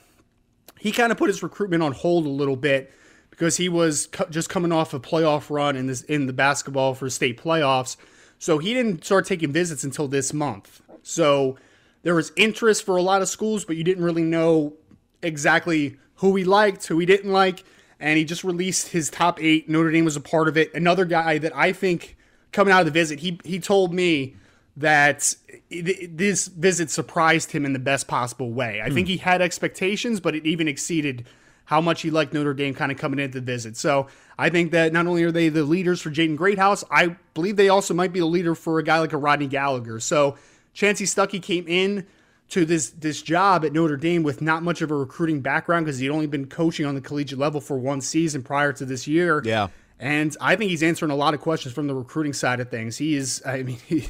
he kind of put his recruitment on hold a little bit because he was just coming off a playoff run in this in the basketball for state playoffs. So he didn't start taking visits until this month. So there was interest for a lot of schools, but you didn't really know exactly who he liked, who he didn't like, and he just released his top eight. Notre Dame was a part of it. Another guy that I think coming out of the visit, he he told me that this visit surprised him in the best possible way. I think hmm. he had expectations, but it even exceeded how much he liked Notre Dame kind of coming into the visit. So I think that not only are they the leaders for Jaden Greathouse, I believe they also might be the leader for a guy like a Rodney Gallagher. So Chansi Stuckey came in to this this job at Notre Dame with not much of a recruiting background because he'd only been coaching on the collegiate level for one season prior to this year. Yeah. And I think he's answering a lot of questions from the recruiting side of things. He is, I mean, he,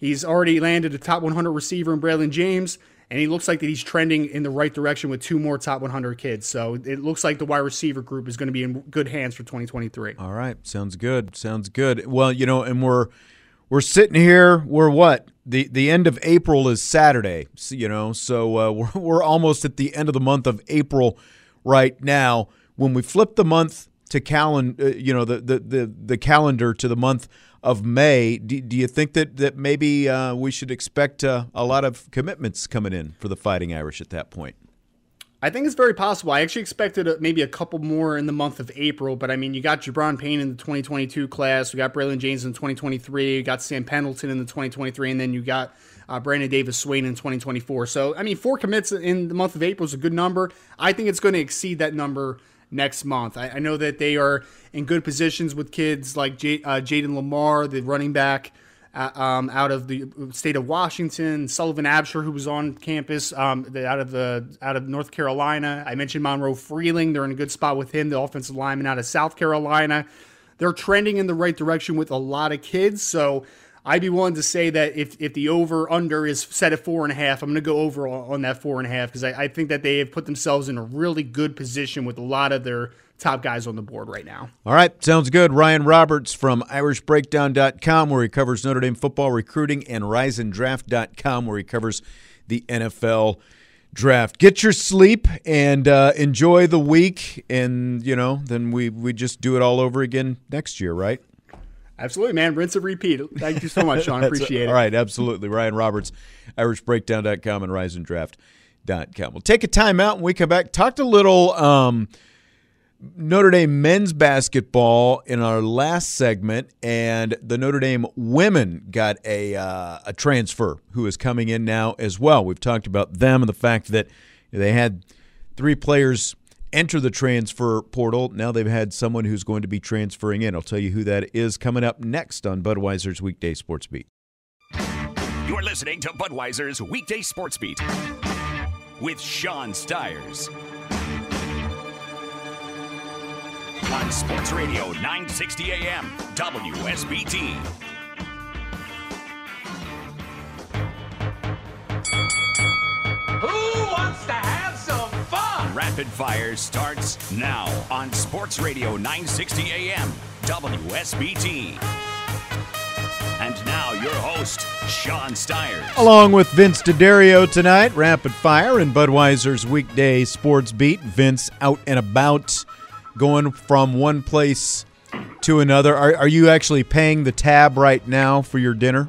he's already landed a top 100 receiver in Braylon James, and he looks like that he's trending in the right direction with two more top 100 kids. So it looks like the wide receiver group is going to be in good hands for 2023. All right, sounds good. Sounds good. Well, you know, and we're we're sitting here. We're what the the end of April is Saturday. You know, so uh, we're we're almost at the end of the month of April right now. When we flip the month to calendar, uh, you know, the, the the the calendar to the month of May. Do, do you think that that maybe uh, we should expect uh, a lot of commitments coming in for the Fighting Irish at that point? I think it's very possible. I actually expected a, maybe a couple more in the month of April, but I mean, you got Jabron Payne in the 2022 class, we got Braylon James in 2023, you got Sam Pendleton in the 2023, and then you got uh, Brandon Davis Swain in 2024. So, I mean, four commits in the month of April is a good number. I think it's going to exceed that number next month. I, I know that they are in good positions with kids like J, uh, Jayden Limar, the running back uh, um, out of the state of Washington, Sullivan Absher, who was on campus um, the, out of the out of North Carolina. I mentioned Monroe Freeling; they're in a good spot with him, the offensive lineman out of South Carolina. They're trending in the right direction with a lot of kids, so I'd be willing to say that if, if the over under is set at four and a half, I'm going to go over on that four and a half because I, I think that they have put themselves in a really good position with a lot of their top guys on the board right now. All right, sounds good. Ryan Roberts from IrishBreakdown.com, where he covers Notre Dame football recruiting, and RiseandDraft.com, where he covers the NFL draft. Get your sleep and uh, enjoy the week, and you know, then we we just do it all over again next year, right? Absolutely, man. Rinse and repeat. Thank you so much, Sean. Appreciate it. All right, absolutely. Ryan Roberts, IrishBreakdown.com and RiseandDraft.com. We'll take a time out when we come back. Talked a little um, Notre Dame men's basketball in our last segment, and the Notre Dame women got a uh, a transfer who is coming in now as well. We've talked about them and the fact that they had three players enter the transfer portal. Now they've had someone who's going to be transferring in. I'll tell you who that is coming up next on Budweiser's Weekday Sports Beat. You're listening to Budweiser's Weekday Sports Beat with Sean Stires. On Sports Radio 960 AM, WSBT. Who wants to have some fun? Rapid Fire starts now on Sports Radio 960 AM, WSBT. And now your host, Sean Stires. Along with Vince D'Addario tonight, Rapid Fire and Budweiser's weekday sports beat. Vince out and about, going from one place to another. Are, are you actually paying the tab right now for your dinner?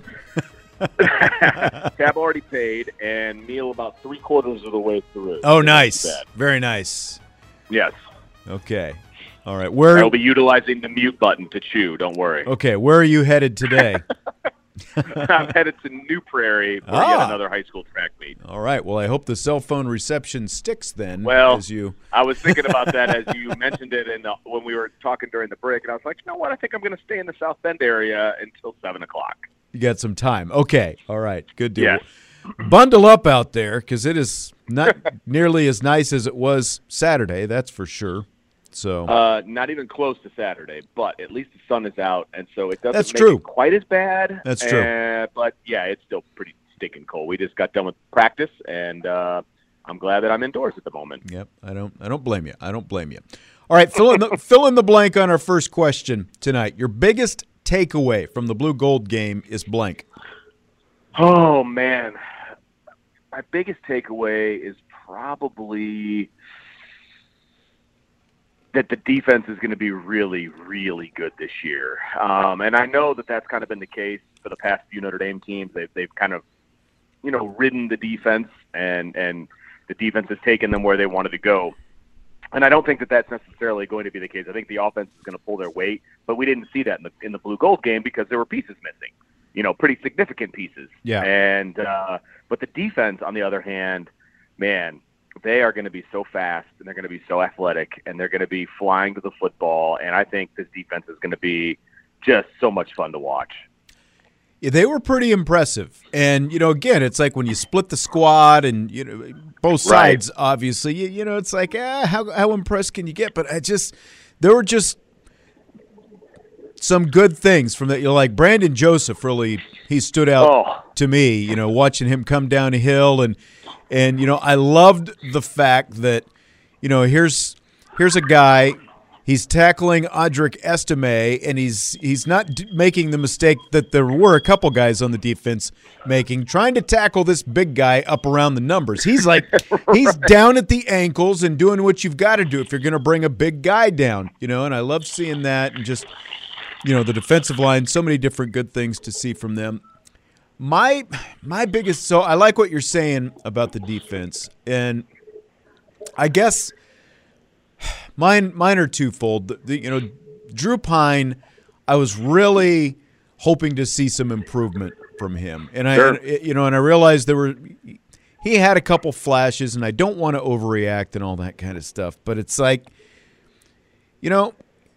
tab already paid, and meal about three quarters of the way through. Oh, nice. Very nice. Yes. Okay. All right. Where I'll be utilizing the mute button to chew. Don't worry. Okay. Where are you headed today? I'm headed to New Prairie for Ah. yet another high school track meet. All right. Well, I hope the cell phone reception sticks then. Well, as you I was thinking about that as you mentioned it, and when we were talking during the break, and I was like, you know what? I think I'm going to stay in the South Bend area until seven o'clock. you got some time. Okay. All right. Good deal. Yes. Bundle up out there because it is not nearly as nice as it was Saturday. That's for sure. So Uh, not even close to Saturday, but at least the sun is out, and so it doesn't That's make true. it quite as bad. That's true. Uh, but yeah, it's still pretty stinking cold. We just got done with practice, and uh, I'm glad that I'm indoors at the moment. Yep, I don't I don't blame you. I don't blame you. All right, fill in the fill in the blank on our first question tonight. Your biggest takeaway from the blue gold game is blank. Oh man, my biggest takeaway is probably that the defense is going to be really, really good this year. Um, and I know that that's kind of been the case for the past few Notre Dame teams. They've they've kind of you know ridden the defense, and and the defense has taken them where they wanted to go. And I don't think that that's necessarily going to be the case. I think the offense is going to pull their weight, but we didn't see that in the in the blue gold game because there were pieces missing. You know, pretty significant pieces. Yeah. And uh, but the defense, on the other hand, man, they are going to be so fast and they're going to be so athletic and they're going to be flying to the football. And I think this defense is going to be just so much fun to watch. Yeah, they were pretty impressive. And you know, again, it's like when you split the squad and you know both Right. sides obviously, you, you know, it's like, ah, how how impressed can you get? But I just there were just some good things from that. You know, like Brandon Joseph really he stood out Oh. to me, you know, watching him come down a hill and and you know, I loved the fact that you know, here's here's a guy He's tackling Audric Estime, and he's he's not d- making the mistake that there were a couple guys on the defense making, trying to tackle this big guy up around the numbers. He's like he's down at the ankles and doing what you've got to do if you're going to bring a big guy down, you know. And I love seeing that, and just you know the defensive line. So many different good things to see from them. My my biggest so I like what you're saying about the defense, and I guess mine mine are twofold. The, the, you know, Drew Pyne, I was really hoping to see some improvement from him, and I Sure. you know, and I realized there were he had a couple flashes, and I don't want to overreact and all that kind of stuff, but it's like, you know,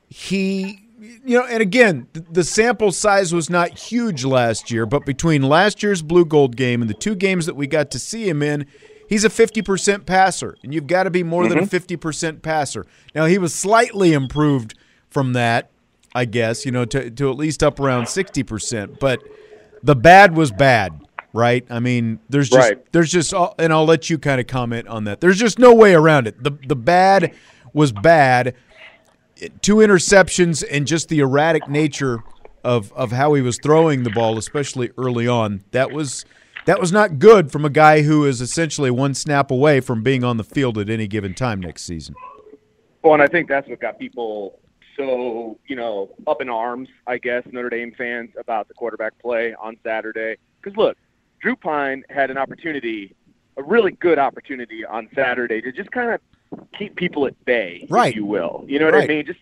he. You know, and again, the sample size was not huge last year, but between last year's blue gold game and the two games that we got to see him in, he's a 50% passer, and you've got to be more than a mm-hmm. 50% passer. Now, he was slightly improved from that, I guess, you know, to, to at least up around 60%, but the bad was bad, right? I mean, there's just, Right. there's just, and I'll let you kind of comment on that. There's just no way around it. The, the bad was bad. Two interceptions and just the erratic nature of, of how he was throwing the ball, especially early on. That was that was not good from a guy who is essentially one snap away from being on the field at any given time next season. Well, and I think that's what got people so, you know, up in arms, I guess, Notre Dame fans about the quarterback play on Saturday. Because, look, Drew Pyne had an opportunity, a really good opportunity on Saturday to just kind of keep people at bay, Right. if you will. You know what Right. I mean? Just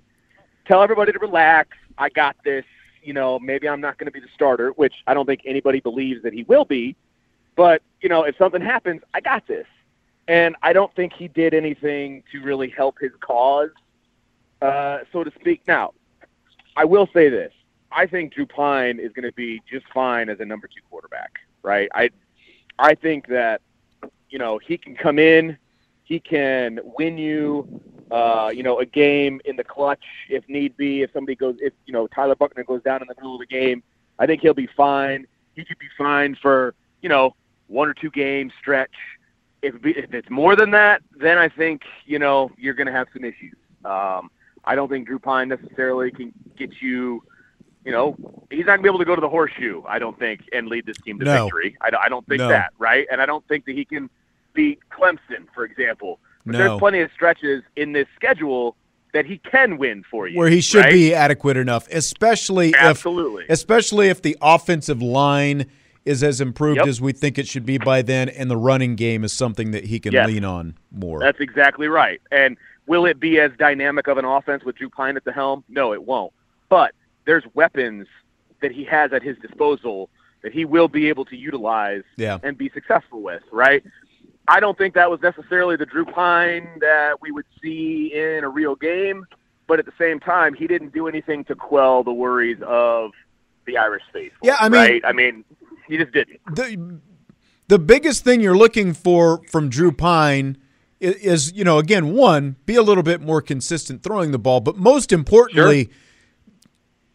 tell everybody to relax. I got this. You know, maybe I'm not going to be the starter, which I don't think anybody believes that he will be. But, you know, if something happens, I got this. And I don't think he did anything to really help his cause, uh, so to speak. Now, I will say this. I think Drew Pyne is going to be just fine as a number two quarterback, right? I, I think that, you know, he can come in, he can win you, uh, you know, a game in the clutch if need be. If somebody goes, if you know Tyler Buchner goes down in the middle of the game, I think he'll be fine. He could be fine for you know one or two game stretch. if if it's more than that, then I think you know you're going to have some issues. Um, I don't think Drew Pyne necessarily can get you. You know, he's not gonna be able to go to the horseshoe. I don't think and lead this team to No. victory. I, don't- I don't think No. that, right? And I don't think that he can beat Clemson, for example. But No. there's plenty of stretches in this schedule that he can win for you. where he should right? be adequate enough, especially Absolutely. if especially if the offensive line is as improved Yep. as we think it should be by then, and the running game is something that he can Yes. lean on more. That's exactly right. And will it be as dynamic of an offense with Drew Pyne at the helm? No, it won't. But there's weapons that he has at his disposal that he will be able to utilize Yeah. and be successful with, right? I don't think that was necessarily the Drew Pyne that we would see in a real game, but at the same time, he didn't do anything to quell the worries of the Irish faithful. Yeah, I mean- right? I mean, he just didn't. the the biggest thing you're looking for from Drew Pyne is, you know, again, one, be a little bit more consistent throwing the ball, but most importantly,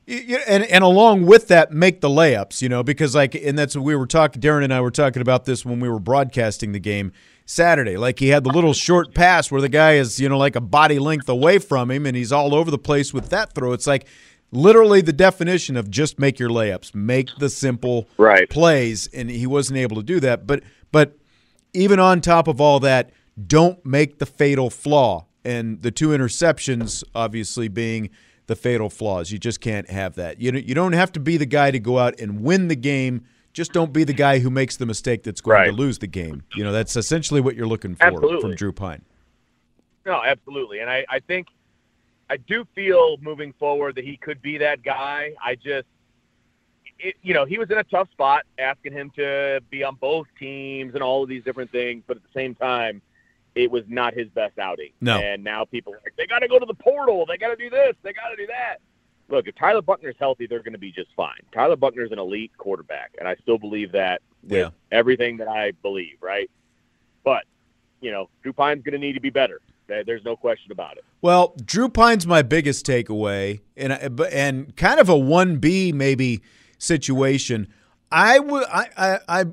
and and along with that, make the layups, you know, because like, and that's what we were talking. Darren and I were talking about this when we were broadcasting the game Saturday. Like he had the little short pass where the guy is, you know, like a body length away from him, and he's all over the place with that throw. It's like literally the definition of just make your layups, make the simple Right. plays, and he wasn't able to do that. But but even on top of all that, don't make the fatal flaw. And the two interceptions, obviously, being the fatal flaws. You just can't have that. You don't, you don't have to be the guy to go out and win the game. Just don't be the guy who makes the mistake that's going Right. to lose the game. You know, that's essentially what you're looking for Absolutely. from Drew Pyne. No, absolutely. And I, I think I do feel moving forward that he could be that guy. I just, it, you know, he was in a tough spot asking him to be on both teams and all of these different things, but at the same time, it was not his best outing. No. And now people are like, they got to go to the portal. They got to do this. They got to do that. Look, if Tyler Buchner's healthy, they're going to be just fine. Tyler Buchner's an elite quarterback, and I still believe that with Yeah. everything that I believe, right? But, you know, Drew Pyne's going to need to be better. There's no question about it. Well, Drew Pyne's my biggest takeaway, and and kind of a one B maybe situation. I would I, I I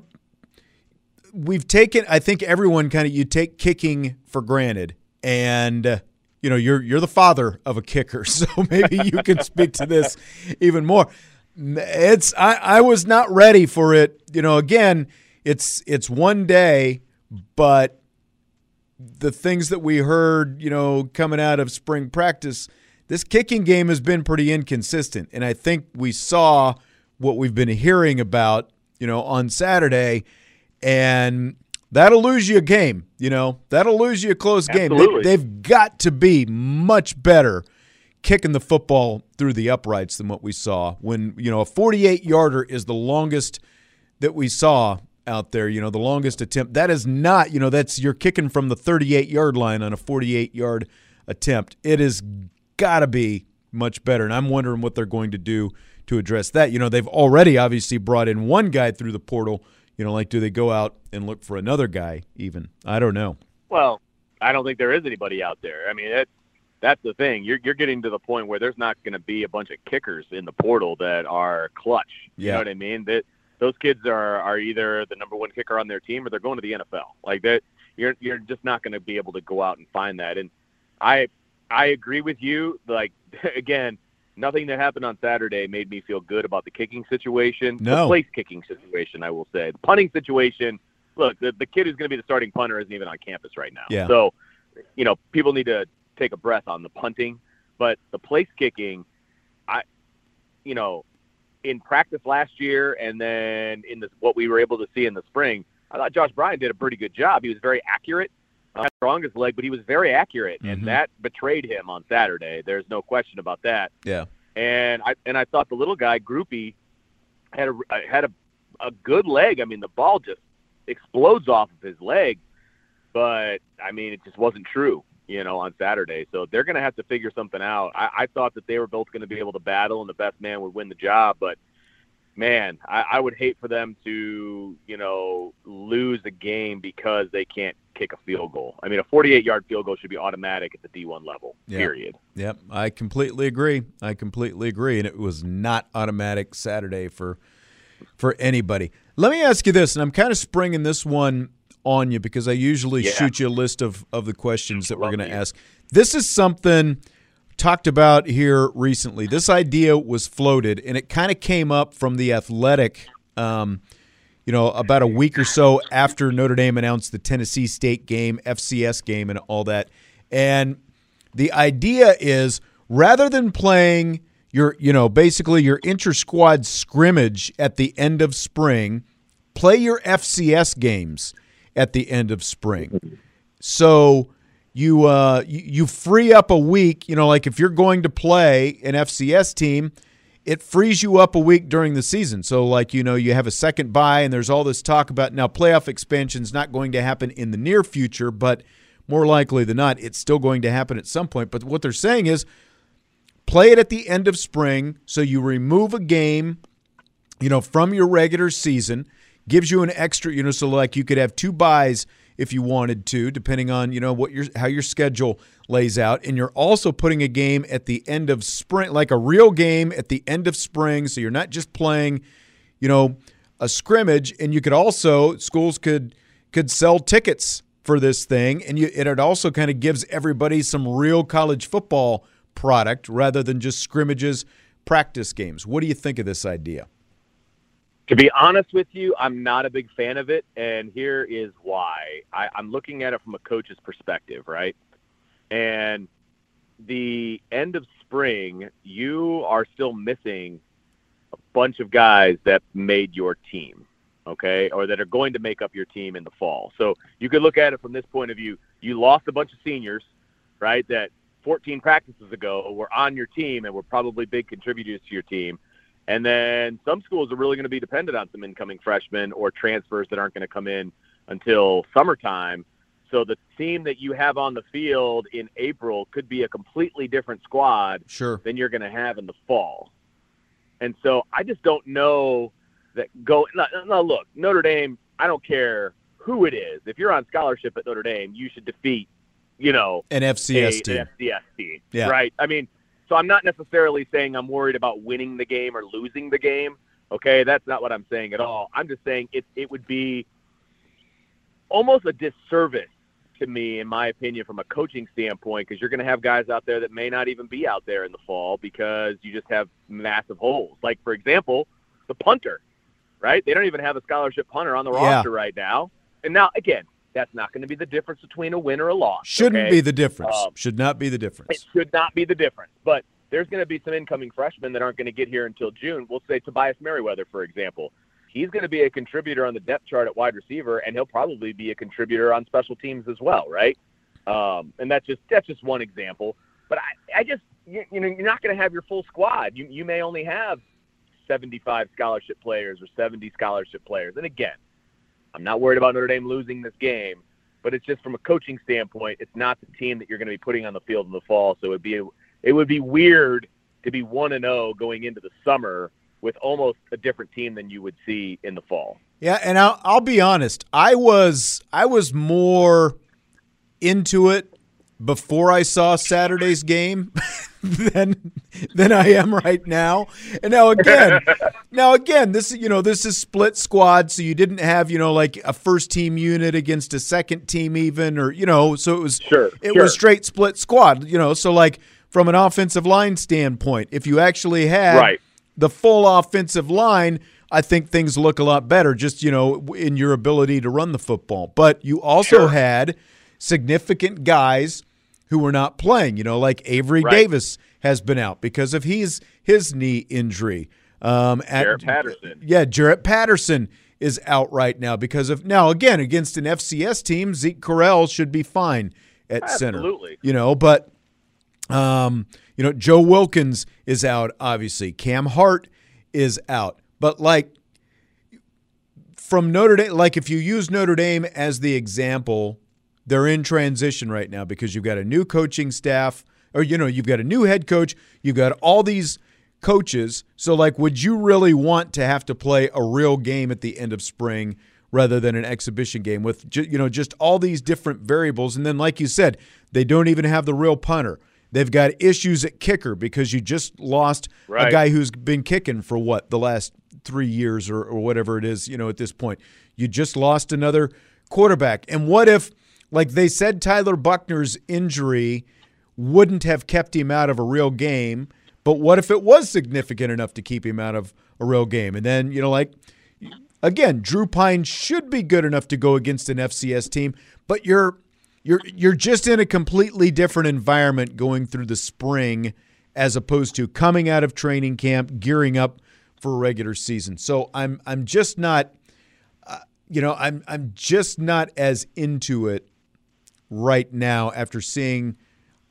we've taken. I think everyone kind of you take kicking for granted, and uh, you know you're you're the father of a kicker, so maybe you can speak to this even more. It's I I was not ready for it. You know, again, it's it's one day, but the things that we heard, you know, coming out of spring practice, this kicking game has been pretty inconsistent. And I think we saw what we've been hearing about, you know, on Saturday. And that'll lose you a game, you know, that'll lose you a close game. They, they've got to be much better kicking the football through the uprights than what we saw when, you know, a 48 yarder is the longest that we saw out there, you know, the longest attempt. That is not, you know, that's you're kicking from the 38 yard line on a 48 yard attempt. It has got to be much better. And I'm wondering what they're going to do to address that. You know, they've already obviously brought in one guy through the portal. You know, like do they go out and look for another guy even? I don't know. Well, I don't think there is anybody out there. I mean, that's that's the thing. You're you're getting to the point where there's not going to be a bunch of kickers in the portal that are clutch. You Yeah. know what I mean? That those kids are are either the number one kicker on their team or they're going to the NFL. Like that, you're you're just not going to be able to go out and find that. And I I agree with you. Like again, nothing that happened on Saturday made me feel good about the kicking situation. No. The place kicking situation, I will say. The punting situation. Look, the, the kid who's going to be the starting punter isn't even on campus right now. Yeah. So, you know, people need to take a breath on the punting, but the place kicking, I, you know, in practice last year and then in the, what we were able to see in the spring, I thought Josh Bryan did a pretty good job. He was very accurate, uh, strongest leg, but he was very accurate, Mhm. and that betrayed him on Saturday. There's no question about that. Yeah. And I and I thought the little guy Grupe had a had a a good leg. I mean, the ball just explodes off of his leg, but I mean, it just wasn't true, you know, on Saturday. So they're going to have to figure something out. I, I thought that they were both going to be able to battle, and the best man would win the job, but. Man, I, I would hate for them to, you know, lose the game because they can't kick a field goal. I mean, a 48-yard field goal should be automatic at the D1 level. Period. Yep, I completely agree. I completely agree, and it was not automatic Saturday for for anybody. Let me ask you this, and I'm kind of springing this one on you because I usually Yeah. shoot you a list of, of the questions that we're going to ask. This is something talked about here recently. This idea was floated, and it kind of came up from the athletic. Um, you know, about a week or so after Notre Dame announced the Tennessee State game, FCS game, and all that. And the idea is rather than playing your, you know, basically your inter squad scrimmage at the end of spring, play your FCS games at the end of spring. So you uh, you, free up a week. You know, like if you're going to play an FCS team, it frees you up a week during the season. So, like, you know, you have a second bye, and there's all this talk about now playoff expansion is not going to happen in the near future, but more likely than not, it's still going to happen at some point. But what they're saying is play it at the end of spring so you remove a game, you know, from your regular season, gives you an extra, you know, so like you could have two buys if you wanted to, depending on, you know, what your how your schedule lays out. And you're also putting a game at the end of spring, like a real game at the end of spring. So you're not just playing, you know, a scrimmage. And you could also schools could could sell tickets for this thing, and you and it also kind of gives everybody some real college football product rather than just scrimmages, practice games. What do you think of this idea? To be honest with you, I'm not a big fan of it, and here is why. I, I'm looking at it from a coach's perspective, right? And the end of spring, you are still missing a bunch of guys that made your team, okay, or that are going to make up your team in the fall. So you could look at it from this point of view. You lost a bunch of seniors, right, that 14 practices ago were on your team and were probably big contributors to your team. And then some schools are really going to be dependent on some incoming freshmen or transfers that aren't going to come in until summertime. So the team that you have on the field in April could be a completely different squad Sure. than you're going to have in the fall. And so I just don't know that go. No, no, look, Notre Dame. I don't care who it is. If you're on scholarship at Notre Dame, you should defeat, you know, An FCS a- team. An FCS team, Yeah. right? I mean, so I'm not necessarily saying I'm worried about winning the game or losing the game. Okay, that's not what I'm saying at all. I'm just saying it it would be almost a disservice to me, in my opinion, from a coaching standpoint, because you're going to have guys out there that may not even be out there in the fall because you just have massive holes. Like, for example, the punter, right? They don't even have a scholarship punter on the Yeah. roster right now. And now, again, that's not going to be the difference between a win or a loss. Shouldn't okay? be the difference. Um, Should not be the difference. it should not be the difference. But there's going to be some incoming freshmen that aren't going to get here until June. We'll say Tobias Merriweather, for example. He's going to be a contributor on the depth chart at wide receiver, and he'll probably be a contributor on special teams as well, right? Um, and that's just that's just one example. But I, I just you, you know you're not going to have your full squad. You you may only have 75 scholarship players or 70 scholarship players. And again, I'm not worried about Notre Dame losing this game, but it's just from a coaching standpoint, it's not the team that you're going to be putting on the field in the fall. So it'd be it would be weird to be one and zero going into the summer with almost a different team than you would see in the fall. Yeah, and I'll, I'll be honest. I was I was more into it before I saw Saturday's game than than I am right now. And now again, now again, this you know this is split squad, so you didn't have you know like a first team unit against a second team even, or you know, so it was sure it sure. was straight split squad. You know, so like from an offensive line standpoint, if you actually had Right. the full offensive line, I think things look a lot better just, you know, in your ability to run the football. But you also Sure. had significant guys who were not playing, you know, like Avery Right. Davis has been out because of his his knee injury. Um, at- Jarrett Patterson. Yeah, Jarrett Patterson is out right now because of now again against an FCS team, Zeke Correll should be fine at center. Absolutely. You know, but um, you know, Joe Wilkins is out, obviously. Cam Hart is out. But like from Notre Dame, like if you use Notre Dame as the example, they're in transition right now because you've got a new coaching staff, or you know, you've got a new head coach, you've got all these coaches. So like would you really want to have to play a real game at the end of spring rather than an exhibition game with you know just all these different variables and then like you said, they don't even have the real punter. They've got issues at kicker because you just lost a guy who's been kicking for what the last three years or, or whatever it is, you know, at this point. You just lost another quarterback. And what if, like they said, Tyler Buchner's injury wouldn't have kept him out of a real game, but what if it was significant enough to keep him out of a real game? And then, you know, like, again, Drew Pyne should be good enough to go against an FCS team, but you're you're you're just in a completely different environment going through the spring as opposed to coming out of training camp, gearing up for a regular season. So I'm I'm just not uh, you know, I'm I'm just not as into it right now after seeing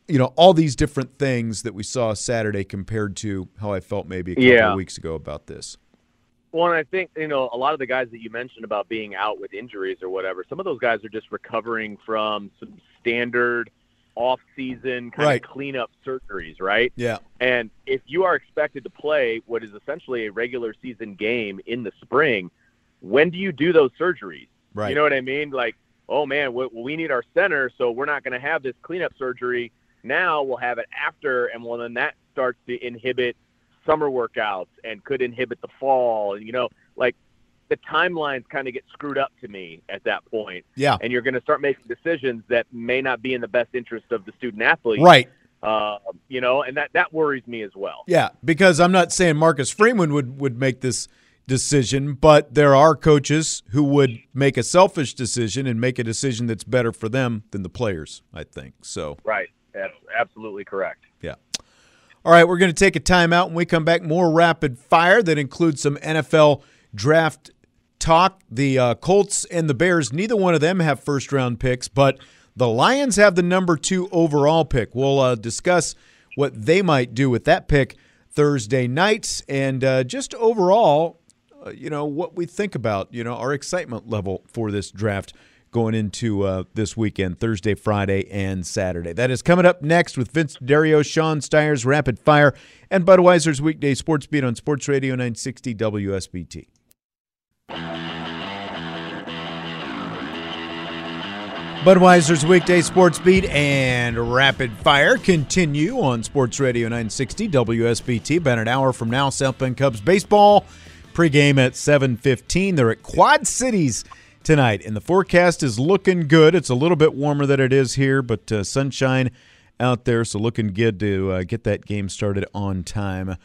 you know all these different things that we saw Saturday compared to how I felt maybe a couple Yeah. of weeks ago about this. Well, and I think you know a lot of the guys that you mentioned about being out with injuries or whatever. Some of those guys are just recovering from some standard off-season kind Right. of cleanup surgeries, right? Yeah. And if you are expected to play what is essentially a regular season game in the spring, when do you do those surgeries? Right. You know what I mean? Like, oh man, we, we need our center, so we're not going to have this cleanup surgery. Now we'll have it after, and well, then that starts to inhibit summer workouts and could inhibit the fall. And you know, like the timelines kind of get screwed up to me at that point. Yeah. And you're going to start making decisions that may not be in the best interest of the student athlete. Right. Uh, you know, and that that worries me as well. Yeah, because I'm not saying Marcus Freeman would would make this decision, but there are coaches who would make a selfish decision and make a decision that's better for them than the players, I think. So, Right. That's absolutely correct. yeah. All right, we're going to take a timeout. When we come back, more rapid fire that includes some NFL draft talk. The uh, Colts and the Bears, neither one of them have first round picks, but the Lions have the number two overall pick. We'll uh, discuss what they might do with that pick Thursday night and uh, just overall, uh, you know, what we think about, you know, our excitement level for this draft going into uh, this weekend, Thursday, Friday, and Saturday. That is coming up next with Vince D'Addario, Sean Stires' Rapid Fire, and Budweiser's Weekday Sports Beat on Sports Radio 960 WSBT. Budweiser's Weekday Sports Beat and Rapid Fire continue on Sports Radio 960 WSBT. About an hour from now, South Bend Cubs baseball pregame at 7:15. They're at Quad Cities tonight, and the forecast is looking good. It's a little bit warmer than it is here, but uh, sunshine out there, so looking good to uh, get that game started on time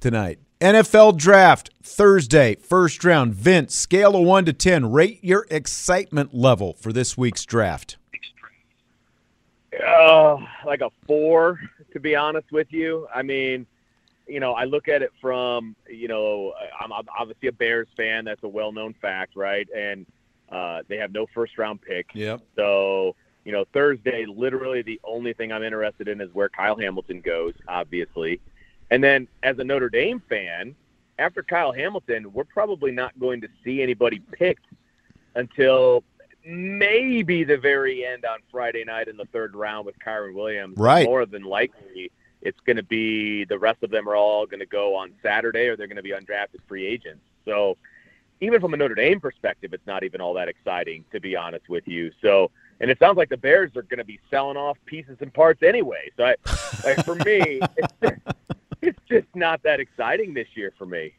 tonight. NFL Draft Thursday, first round. Vince, scale of one to ten, rate your excitement level for this week's draft. Uh, like a four, to be honest with you. I mean, you know, I look at it from, you know, I'm obviously a Bears fan. That's a well-known fact, right? And uh, they have no first-round pick. Yep. So, you know, Thursday, literally the only thing I'm interested in is where Kyle Hamilton goes, obviously. And then as a Notre Dame fan, after Kyle Hamilton, we're probably not going to see anybody picked until maybe the very end on Friday night in the third round with Kyren Williams. Right. More than likely, it's going to be the rest of them are all going to go on Saturday or they're going to be undrafted free agents. So even from a Notre Dame perspective, it's not even all that exciting, to be honest with you. So, and it sounds like the Bears are going to be selling off pieces and parts anyway. So, I, like for me, it's just, it's just not that exciting this year for me.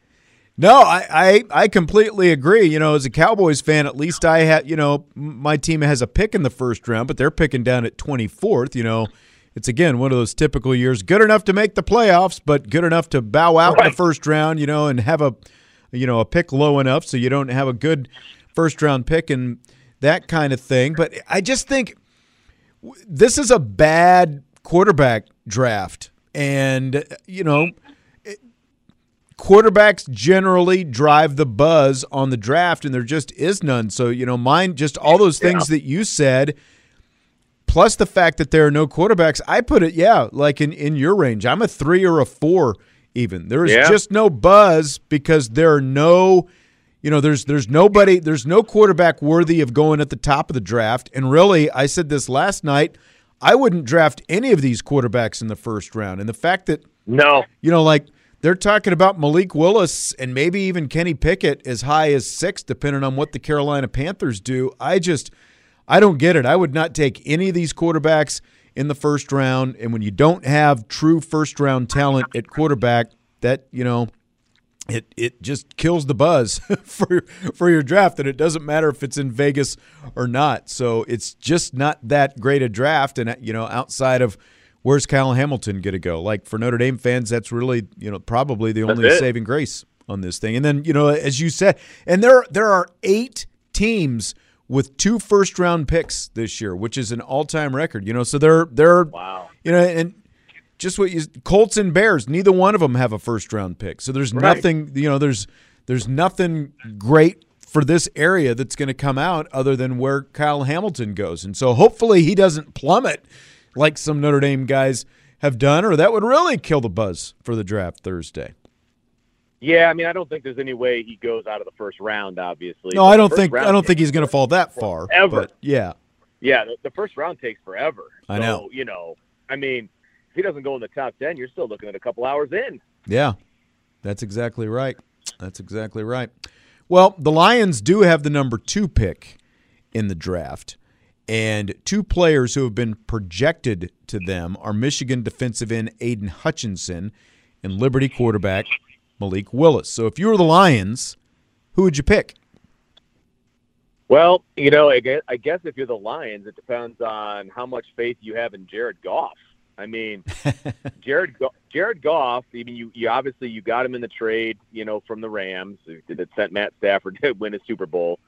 No, I, I I completely agree. You know, as a Cowboys fan, at least I had, you know, my team has a pick in the first round, but they're picking down at 24th. You know, it's again one of those typical years, good enough to make the playoffs, but good enough to bow out in the first round, you know, and have a, you know, a pick low enough so you don't have a good first round pick and that kind of thing. But I just think this is a bad quarterback draft. And, you know, quarterbacks generally drive the buzz on the draft, and there just is none. So, you know, mine, just all those things that you said, plus the fact that there are no quarterbacks, I put it, yeah, like in, in your range. I'm a three or a four, even. There is Yeah. just no buzz because there are no. You know, there's there's nobody, there's no quarterback worthy of going at the top of the draft. And really, I said this last night, I wouldn't draft any of these quarterbacks in the first round. And the fact that No. you know, like they're talking about Malik Willis and maybe even Kenny Pickett as high as six, depending on what the Carolina Panthers do. I just, I don't get it. I would not take any of these quarterbacks in the first round. And when you don't have true first round talent at quarterback, that, you know, it it just kills the buzz for for your draft and it doesn't matter if it's in Vegas or not. So it's just not that great a draft and you know outside of where's Kyle Hamilton going to go? Like for Notre Dame fans that's really, you know, probably the only saving grace on this thing. And then, you know, as you said, and there there are 8 teams with two first round picks this year, which is an all-time record. You know, so they're they're wow. You know, and just what you Colts and Bears, neither one of them have a first round pick. So there's Right. nothing, you know, there's there's nothing great for this area that's going to come out other than where Kyle Hamilton goes. And so hopefully he doesn't plummet like some Notre Dame guys have done or that would really kill the buzz for the draft Thursday. Yeah, I mean, I don't think there's any way he goes out of the first round. Obviously, No, But I don't think I don't think he's going to fall that far. But yeah. Yeah, the, the first round takes forever. I So, know. You know, I mean, if he doesn't go in the top ten, you're still looking at a couple hours in. Yeah, that's exactly right. That's exactly right. Well, the Lions do have the number two pick in the draft, and two players who have been projected to them are Michigan defensive end Aidan Hutchinson and Liberty quarterback Malik Willis. So if you were the Lions, who would you pick? Well, you know, I guess, I guess if you're the Lions, it depends on how much faith you have in Jared Goff. I mean, Jared Go- Jared Goff. I mean, you, you obviously you got him in the trade, you know, from the Rams that sent Matt Stafford to win a Super Bowl,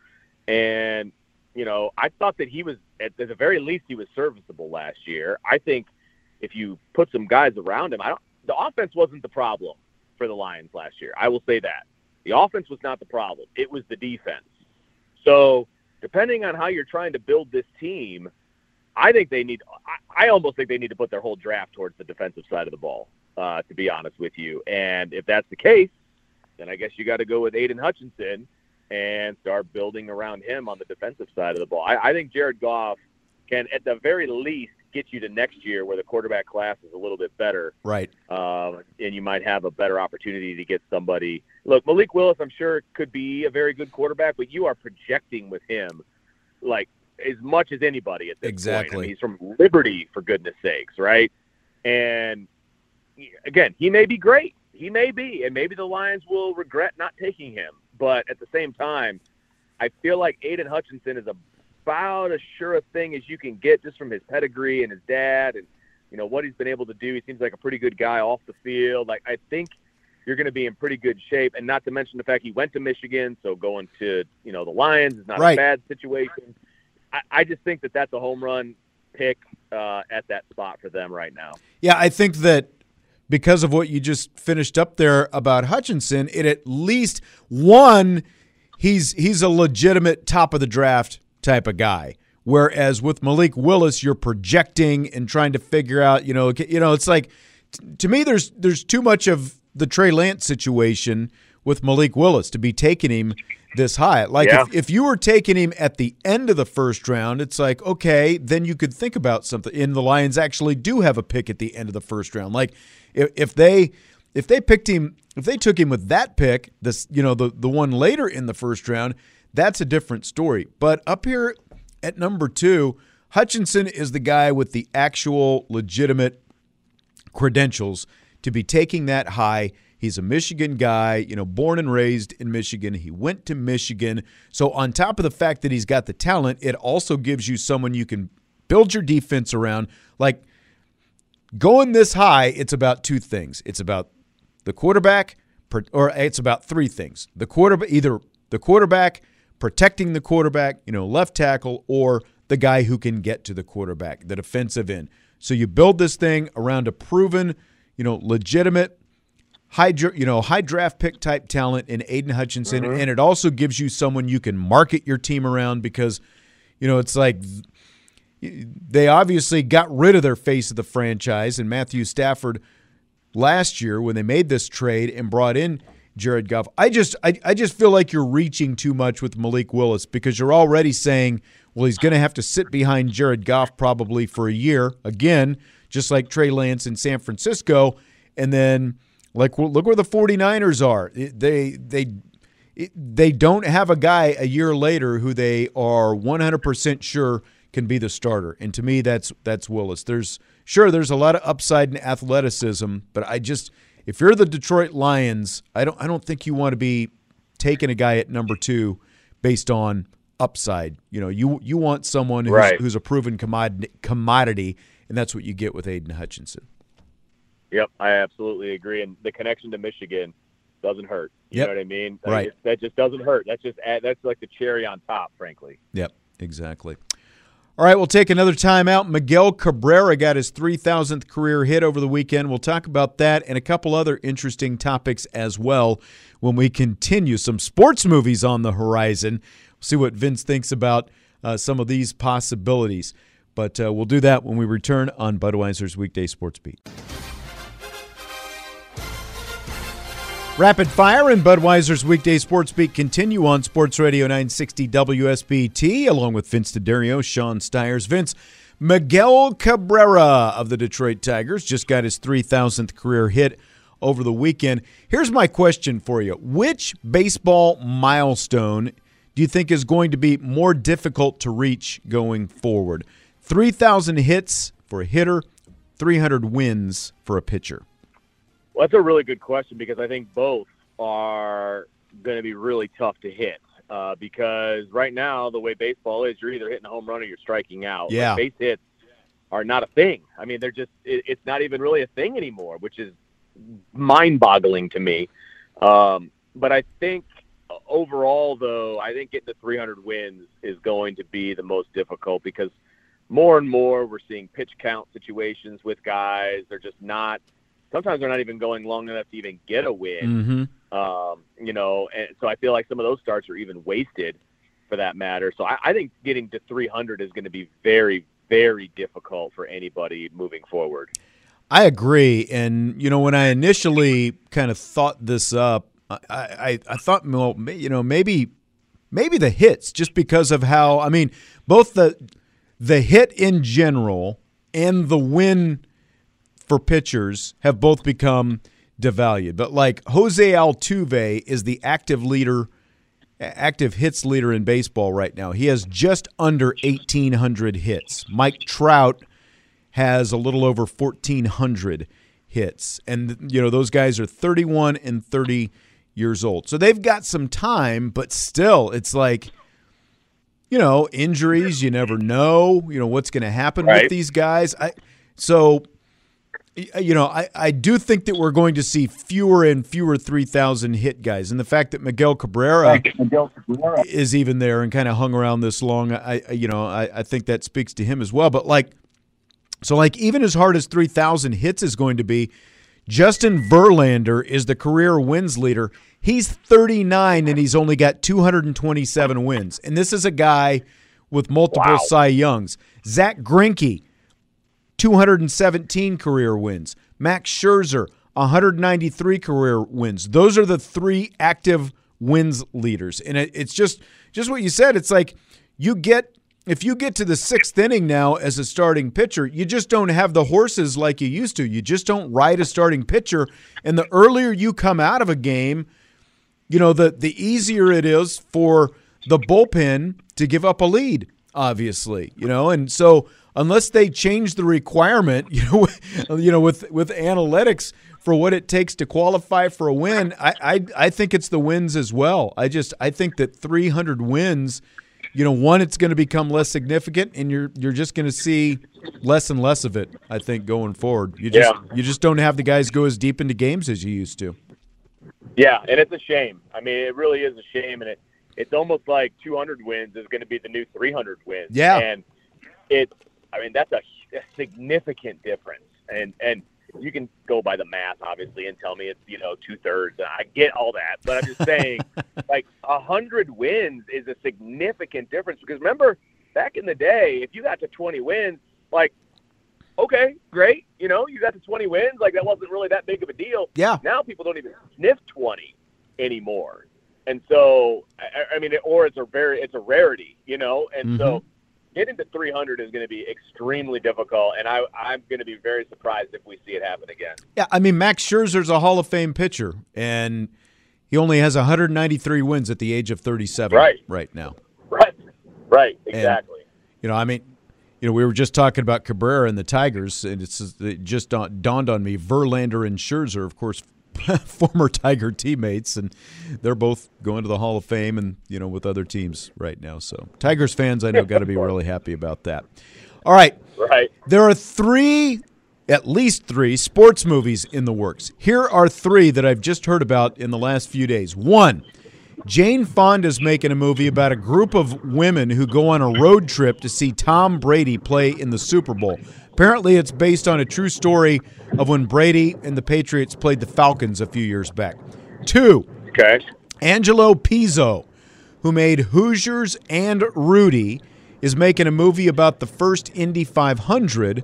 and you know, I thought that he was at, at the very least he was serviceable last year. I think if you put some guys around him, I don't. The offense wasn't the problem for the Lions last year. I will say that the offense was not the problem. It was the defense. So depending on how you're trying to build this team, I think they need. I, I almost think they need to put their whole draft towards the defensive side of the ball. Uh, to be honest with you, and if that's the case, then I guess you got to go with Aidan Hutchinson and start building around him on the defensive side of the ball. I, I think Jared Goff can, at the very least, get you to next year where the quarterback class is a little bit better Right. um, and you might have a better opportunity to get somebody. Look, Malik Willis, I'm sure could be a very good quarterback, but you are projecting with him like as much as anybody at this point. I Exactly. mean, he's from Liberty, for goodness sakes, right? And again, he may be great. He may be, and maybe the Lions will regret not taking him. But at the same time, I feel like Aidan Hutchinson is about as sure a thing as you can get just from his pedigree and his dad and you know what he's been able to do. He seems like a pretty good guy off the field. Like I think you're going to be in pretty good shape, and not to mention the fact he went to Michigan, so going to you know the Lions is not Right. a bad situation. I, I just think that that's a home run pick uh, at that spot for them right now. Yeah, I think that because of what you just finished up there about Hutchinson, it at least one he's he's a legitimate top of the draft type of guy. Whereas with Malik Willis, you're projecting and trying to figure out, you know, you know, it's like to me there's there's too much of the Trey Lance situation with Malik Willis to be taking him this high. Like Yeah. if, if you were taking him at the end of the first round, it's like, okay, then you could think about something. And the Lions actually do have a pick at the end of the first round. Like if, if they if they picked him if they took him with that pick, this you know, the the one later in the first round, that's a different story. But up here at number two, Hutchinson is the guy with the actual legitimate credentials to be taking that high. He's a Michigan guy, you know, born and raised in Michigan. He went to Michigan. So, on top of the fact that he's got the talent, it also gives you someone you can build your defense around. Like going this high, it's about two things it's about the quarterback, or it's about three things. The quarterback, either the quarterback, protecting the quarterback, you know, left tackle, or the guy who can get to the quarterback, the defensive end. So you build this thing around a proven, you know, legitimate, high, you know, high draft pick type talent in Aidan Hutchinson, mm-hmm. and it also gives you someone you can market your team around because, you know, it's like they obviously got rid of their face of the franchise. And Matthew Stafford last year when they made this trade and brought in Jared Goff. I just I, I just feel like you're reaching too much with Malik Willis because you're already saying, well, he's going to have to sit behind Jared Goff probably for a year again, just like Trey Lance in San Francisco, and then like well, look where the 49ers are. They they they don't have a guy a year later who they are 100% sure can be the starter. And to me that's that's Willis. There's sure there's a lot of upside in athleticism, but I just if you're the Detroit Lions, I don't I don't think you want to be taking a guy at number two based on upside. You know, you you want someone who's, Right. who's a proven commodity, commodity, and that's what you get with Aidan Hutchinson. Yep, I absolutely agree. And the connection to Michigan doesn't hurt. You Yep. know what I mean? Right. it- that just doesn't hurt. That's just that's like the cherry on top, frankly. Yep, exactly. All right, we'll take another time out. Miguel Cabrera got his 3,000th career hit over the weekend. We'll talk about that and a couple other interesting topics as well when we continue. Some sports movies on the horizon. We'll see what Vince thinks about uh, some of these possibilities. But uh, we'll do that when we return on Budweiser's Weekday Sports Beat. Rapid Fire and Budweiser's weekday sports beat continue on Sports Radio 960 WSBT, along with Vince D'Addario, Sean Stires. Vince, Miguel Cabrera of the Detroit Tigers just got his 3,000th career hit over the weekend. Here's my question for you Which baseball milestone do you think is going to be more difficult to reach going forward? 3,000 hits for a hitter, 300 wins for a pitcher. Well, that's a really good question because I think both are going to be really tough to hit. Uh, because right now, the way baseball is, you're either hitting a home run or you're striking out. Like, Yeah. base hits are not a thing. I mean, they're just, it, it's not even really a thing anymore, which is mind boggling to me. Um, but I think overall, though, I think getting to 300 wins is going to be the most difficult because more and more we're seeing pitch count situations with guys. They're just not, sometimes they're not even going long enough to even get a win. Mm-hmm. Um, you know, and so I feel like some of those starts are even wasted for that matter. So I, I think getting to 300 is going to be very, very difficult for anybody moving forward. I agree. And, you know, when I initially kind of thought this up, I, I, I thought, well, you know, maybe maybe the hits just because of how, I mean, both the the hit in general and the win for pitchers have both become devalued. But like Jose Altuve is the active leader, active hits leader in baseball right now. He has just under 1,800 hits. Mike Trout has a little over 1,400 hits. And, you know, those guys are 31 and 30 years old. So they've got some time, but still, it's like, you know, injuries, you never know, you know, what's going to happen with these guys. I, so, you know, I, I do think that we're going to see fewer and fewer 3,000 hit guys. And the fact that Miguel Cabrera is even there and kind of hung around this long, I, you know, I, I think that speaks to him as well. But like, so like even as hard as 3,000 hits is going to be, Justin Verlander is the career wins leader. He's 39 and he's only got 227 wins. And this is a guy with multiple Wow. Cy Youngs. Zack Greinke, 217 career wins. Max Scherzer, 193 career wins. Those are the three active wins leaders. And it, it's just just what you said. It's like you get if you get to the sixth inning now as a starting pitcher, you just don't have the horses like you used to. You just don't ride a starting pitcher. And the earlier you come out of a game, you know, the the easier it is for the bullpen to give up a lead, obviously. You know, and so unless they change the requirement, you know, you know, with with analytics for what it takes to qualify for a win, I I, I think it's the wins as well. I just I think that 300 wins, you know, one it's going to become less significant, and you're you're just going to see less and less of it. I think going forward, you just Yeah. you just don't have the guys go as deep into games as you used to. Yeah, and it's a shame. I mean, it really is a shame, and it it's almost like 200 wins is going to be the new 300 wins. Yeah. and it's I mean that's a, a significant difference, and and you can go by the math obviously and tell me it's you know two thirds. I get all that, but I'm just saying like a hundred wins is a significant difference because remember back in the day if you got to 20 wins like okay, great. You know, you got to 20 wins. Like that wasn't really that big of a deal. Yeah. Now people don't even sniff 20 anymore, and so I, I mean, or it's a very it's a rarity, you know, and so mm-hmm. getting to 300 is going to be extremely difficult, and I I'm going to be very surprised if we see it happen again. Yeah, I mean Max Scherzer's a Hall of Fame pitcher, and he only has 193 wins at the age of 37 Right. right now. Right. Right. And, Exactly. you know, I mean, you know, we were just talking about Cabrera and the Tigers, and it's it just dawned dawned on me. Verlander and Scherzer, of course, former Tiger teammates, and they're both going to the Hall of Fame and you know with other teams right now. So Tigers fans, I know, got to be really happy about that. All right, right. There are three, at least three sports movies in the works. Here are three that I've just heard about in the last few days. One. Jane Fonda's making a movie about a group of women who go on a road trip to see Tom Brady play in the Super Bowl. Apparently, it's based on a true story of when Brady and the Patriots played the Falcons a few years back. Two. Okay. Angelo Pizzo, who made Hoosiers and Rudy, is making a movie about the first Indy 500.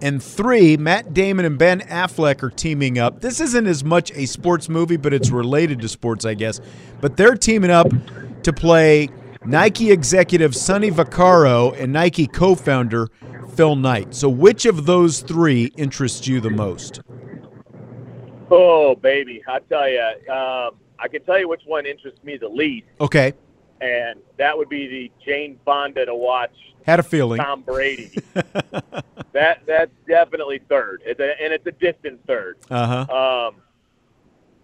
And three, Matt Damon and Ben Affleck are teaming up. This isn't as much a sports movie, but it's related to sports, I guess. But they're teaming up to play Nike executive Sonny Vaccaro and Nike co founder Phil Knight. So, which of those three interests you the most? Oh, baby. I tell you, um, I can tell you which one interests me the least. Okay. And that would be the Jane Fonda to watch Had a feeling. Tom Brady. that that's definitely third, it's a, and it's a distant third. Uh huh. Um,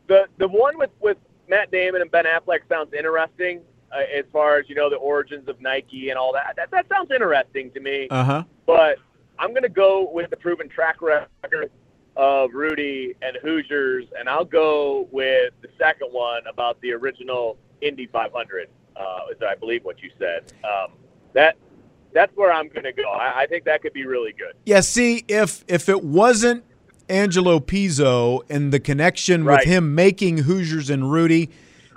the the one with with Matt Damon and Ben Affleck sounds interesting uh, as far as you know the origins of Nike and all that. That that sounds interesting to me. Uh huh. But I'm going to go with the proven track record of Rudy and Hoosiers, and I'll go with the second one about the original Indy 500. Uh, is I believe what you said. Um, that that's where I'm going to go. I, I think that could be really good. Yeah, see, if if it wasn't Angelo Pizzo and the connection Right. with him making Hoosiers and Rudy,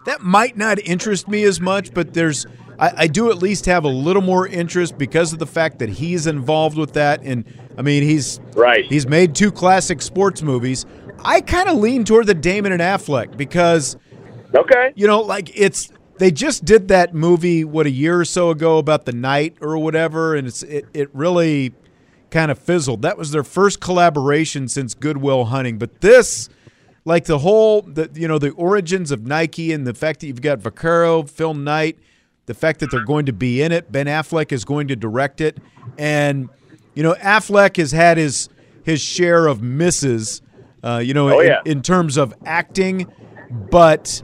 that might not interest me as much, but there's I, I do at least have a little more interest because of the fact that he's involved with that. And I mean he's right. He's made two classic sports movies. I kind of lean toward the Damon and Affleck because Okay. you know, like it's they just did that movie what a year or so ago about the knight or whatever, and it's it, it really kind of fizzled. That was their first collaboration since Good Will Hunting. But this, like the whole the you know the origins of Nike and the fact that you've got Vaccaro, Phil Knight, the fact that they're going to be in it, Ben Affleck is going to direct it, and you know Affleck has had his his share of misses, uh, you know, Oh, in, yeah. in terms of acting, but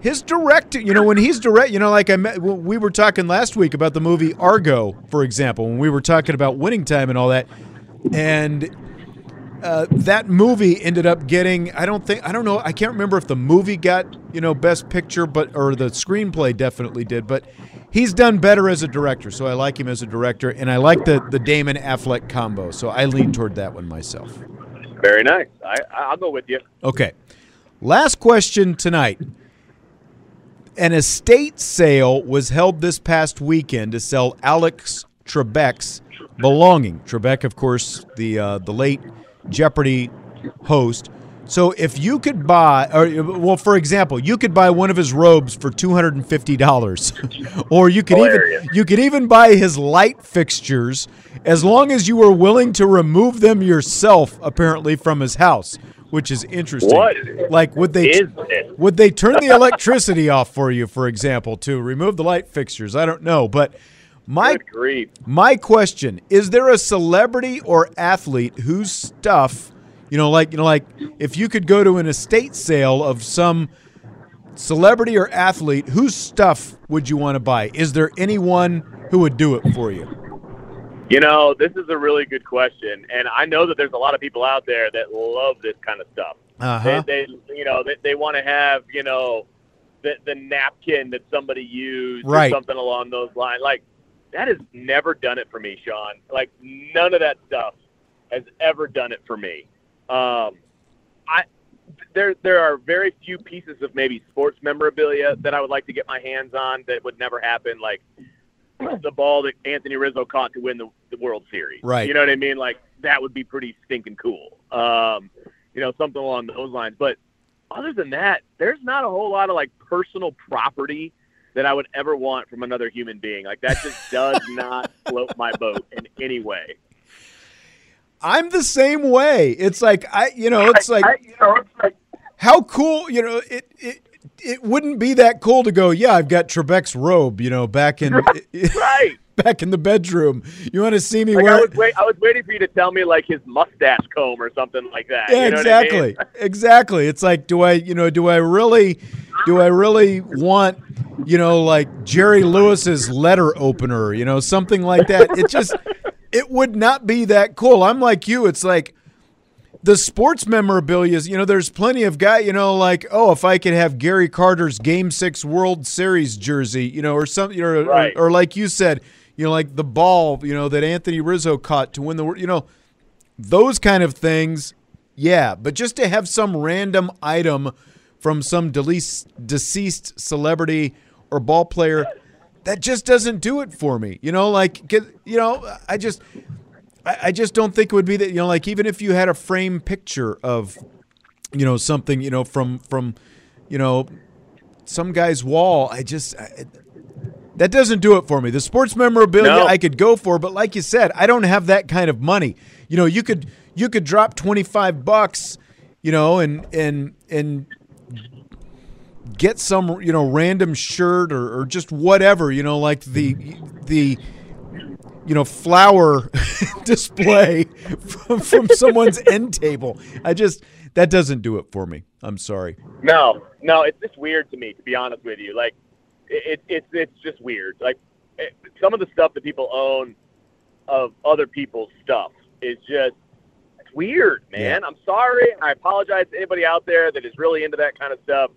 his direct you know when he's direct you know like i met, we were talking last week about the movie argo for example when we were talking about winning time and all that. And uh, that movie ended up getting i don't think i don't know i can't remember if the movie got you know best picture but or the screenplay definitely did but he's done better as a director so i like him as a director and i like the the damon affleck combo so i lean toward that one myself Very nice. I I'll go with you. Okay. Last question tonight. An estate sale was held this past weekend to sell Alex Trebek's belonging. Trebek, of course, the uh, the late Jeopardy host. So if you could buy, or well, for example, you could buy one of his robes for two hundred and fifty dollars, or you could Hilarious. even you could even buy his light fixtures as long as you were willing to remove them yourself. Apparently from his house, which is interesting. What like would they would they turn the electricity off for you, for example, to remove the light fixtures? I don't know, but my my question is: There a celebrity or athlete whose stuff, you know, like you know, like if you could go to an estate sale of some celebrity or athlete, whose stuff would you want to buy? Is there anyone who would do it for you? You know, this is a really good question, and I know that there's a lot of people out there that love this kind of stuff. Uh-huh. They, they, you know, they, they want to have, you know, the the napkin that somebody used Right. or something along those lines. Like that has never done it for me, Sean. Like none of that stuff has ever done it for me. Um, I there there are very few pieces of maybe sports memorabilia that I would like to get my hands on that would never happen. Like the ball that Anthony Rizzo caught to win the, the World Series. Right. You know what I mean? Like that would be pretty stinking cool. Um, you know, something along those lines. But other than that, there's not a whole lot of like personal property that I would ever want from another human being. Like that just does not float my boat in any way. I'm the same way. It's like I, you know, it's like, how cool, you know, it it it wouldn't be that cool to go. Yeah, I've got Trebek's robe, you know, back in. right. back in the bedroom. You want to see me Like, wear I was wait, I was waiting for you to tell me like his mustache comb or something like that. Yeah, you know what I mean? exactly. exactly. It's like, do I, you know, do I really, do I really want, you know, like Jerry Lewis's letter opener, you know, something like that? It just, it would not be that cool. I'm like you. It's like the sports memorabilia. is, You know, there's plenty of guy. You know, like, oh, if I could have Gary Carter's Game Six World Series jersey, you know, or something, you know, or- or, like you said, you know, like the ball, you know, that Anthony Rizzo caught to win the, you know those kind of things, yeah. But just to have some random item from some deceased celebrity or ball player, that just doesn't do it for me. You know, like, you know, I just, I just don't think it would be that. You know, like even if you had a frame picture of, you know, something, you know, from from, you know, some guy's wall, I just. I, that doesn't do it for me. The sports memorabilia No. I could go for, but like you said, I don't have that kind of money. You know, you could you could drop twenty five bucks, you know, and and and get some you know random shirt or, or just whatever you know like the the you know flower display from, from someone's end table i just that doesn't do it for me i'm sorry No, no, it's just weird to me, to be honest with you. Like, it, it it's it's just weird. Like, it, some of the stuff that people own of other people's stuff is just it's weird, man. I'm sorry. I apologize to anybody out there that is really into that kind of stuff,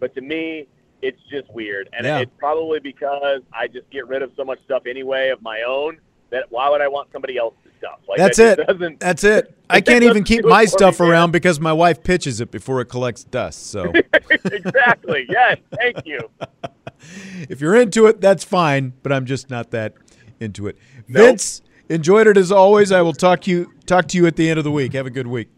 but to me, it's just weird, and Yeah. it's probably because I just get rid of so much stuff anyway of my own. That why would I want somebody else's stuff? Like that's that it Doesn't, that's it i can't even keep my stuff around because my wife pitches it before it collects dust so exactly. Yes. Thank you. if you're into it that's fine but i'm just not that into it Nope. vince enjoyed it as always i will talk to you talk to you at the end of the week have a good week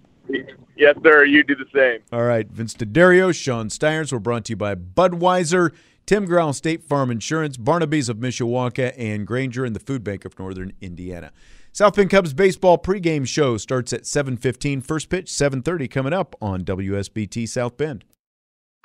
Yes, sir. You do the same. All right, Vince D'Addario, Sean Stires. We're brought to you by Budweiser, Tim Growl State Farm Insurance, Barnaby's of Mishawaka, and Granger and the Food Bank of Northern Indiana. South Bend Cubs baseball pregame show starts at 7:15. First pitch 7:30 coming up on WSBT South Bend.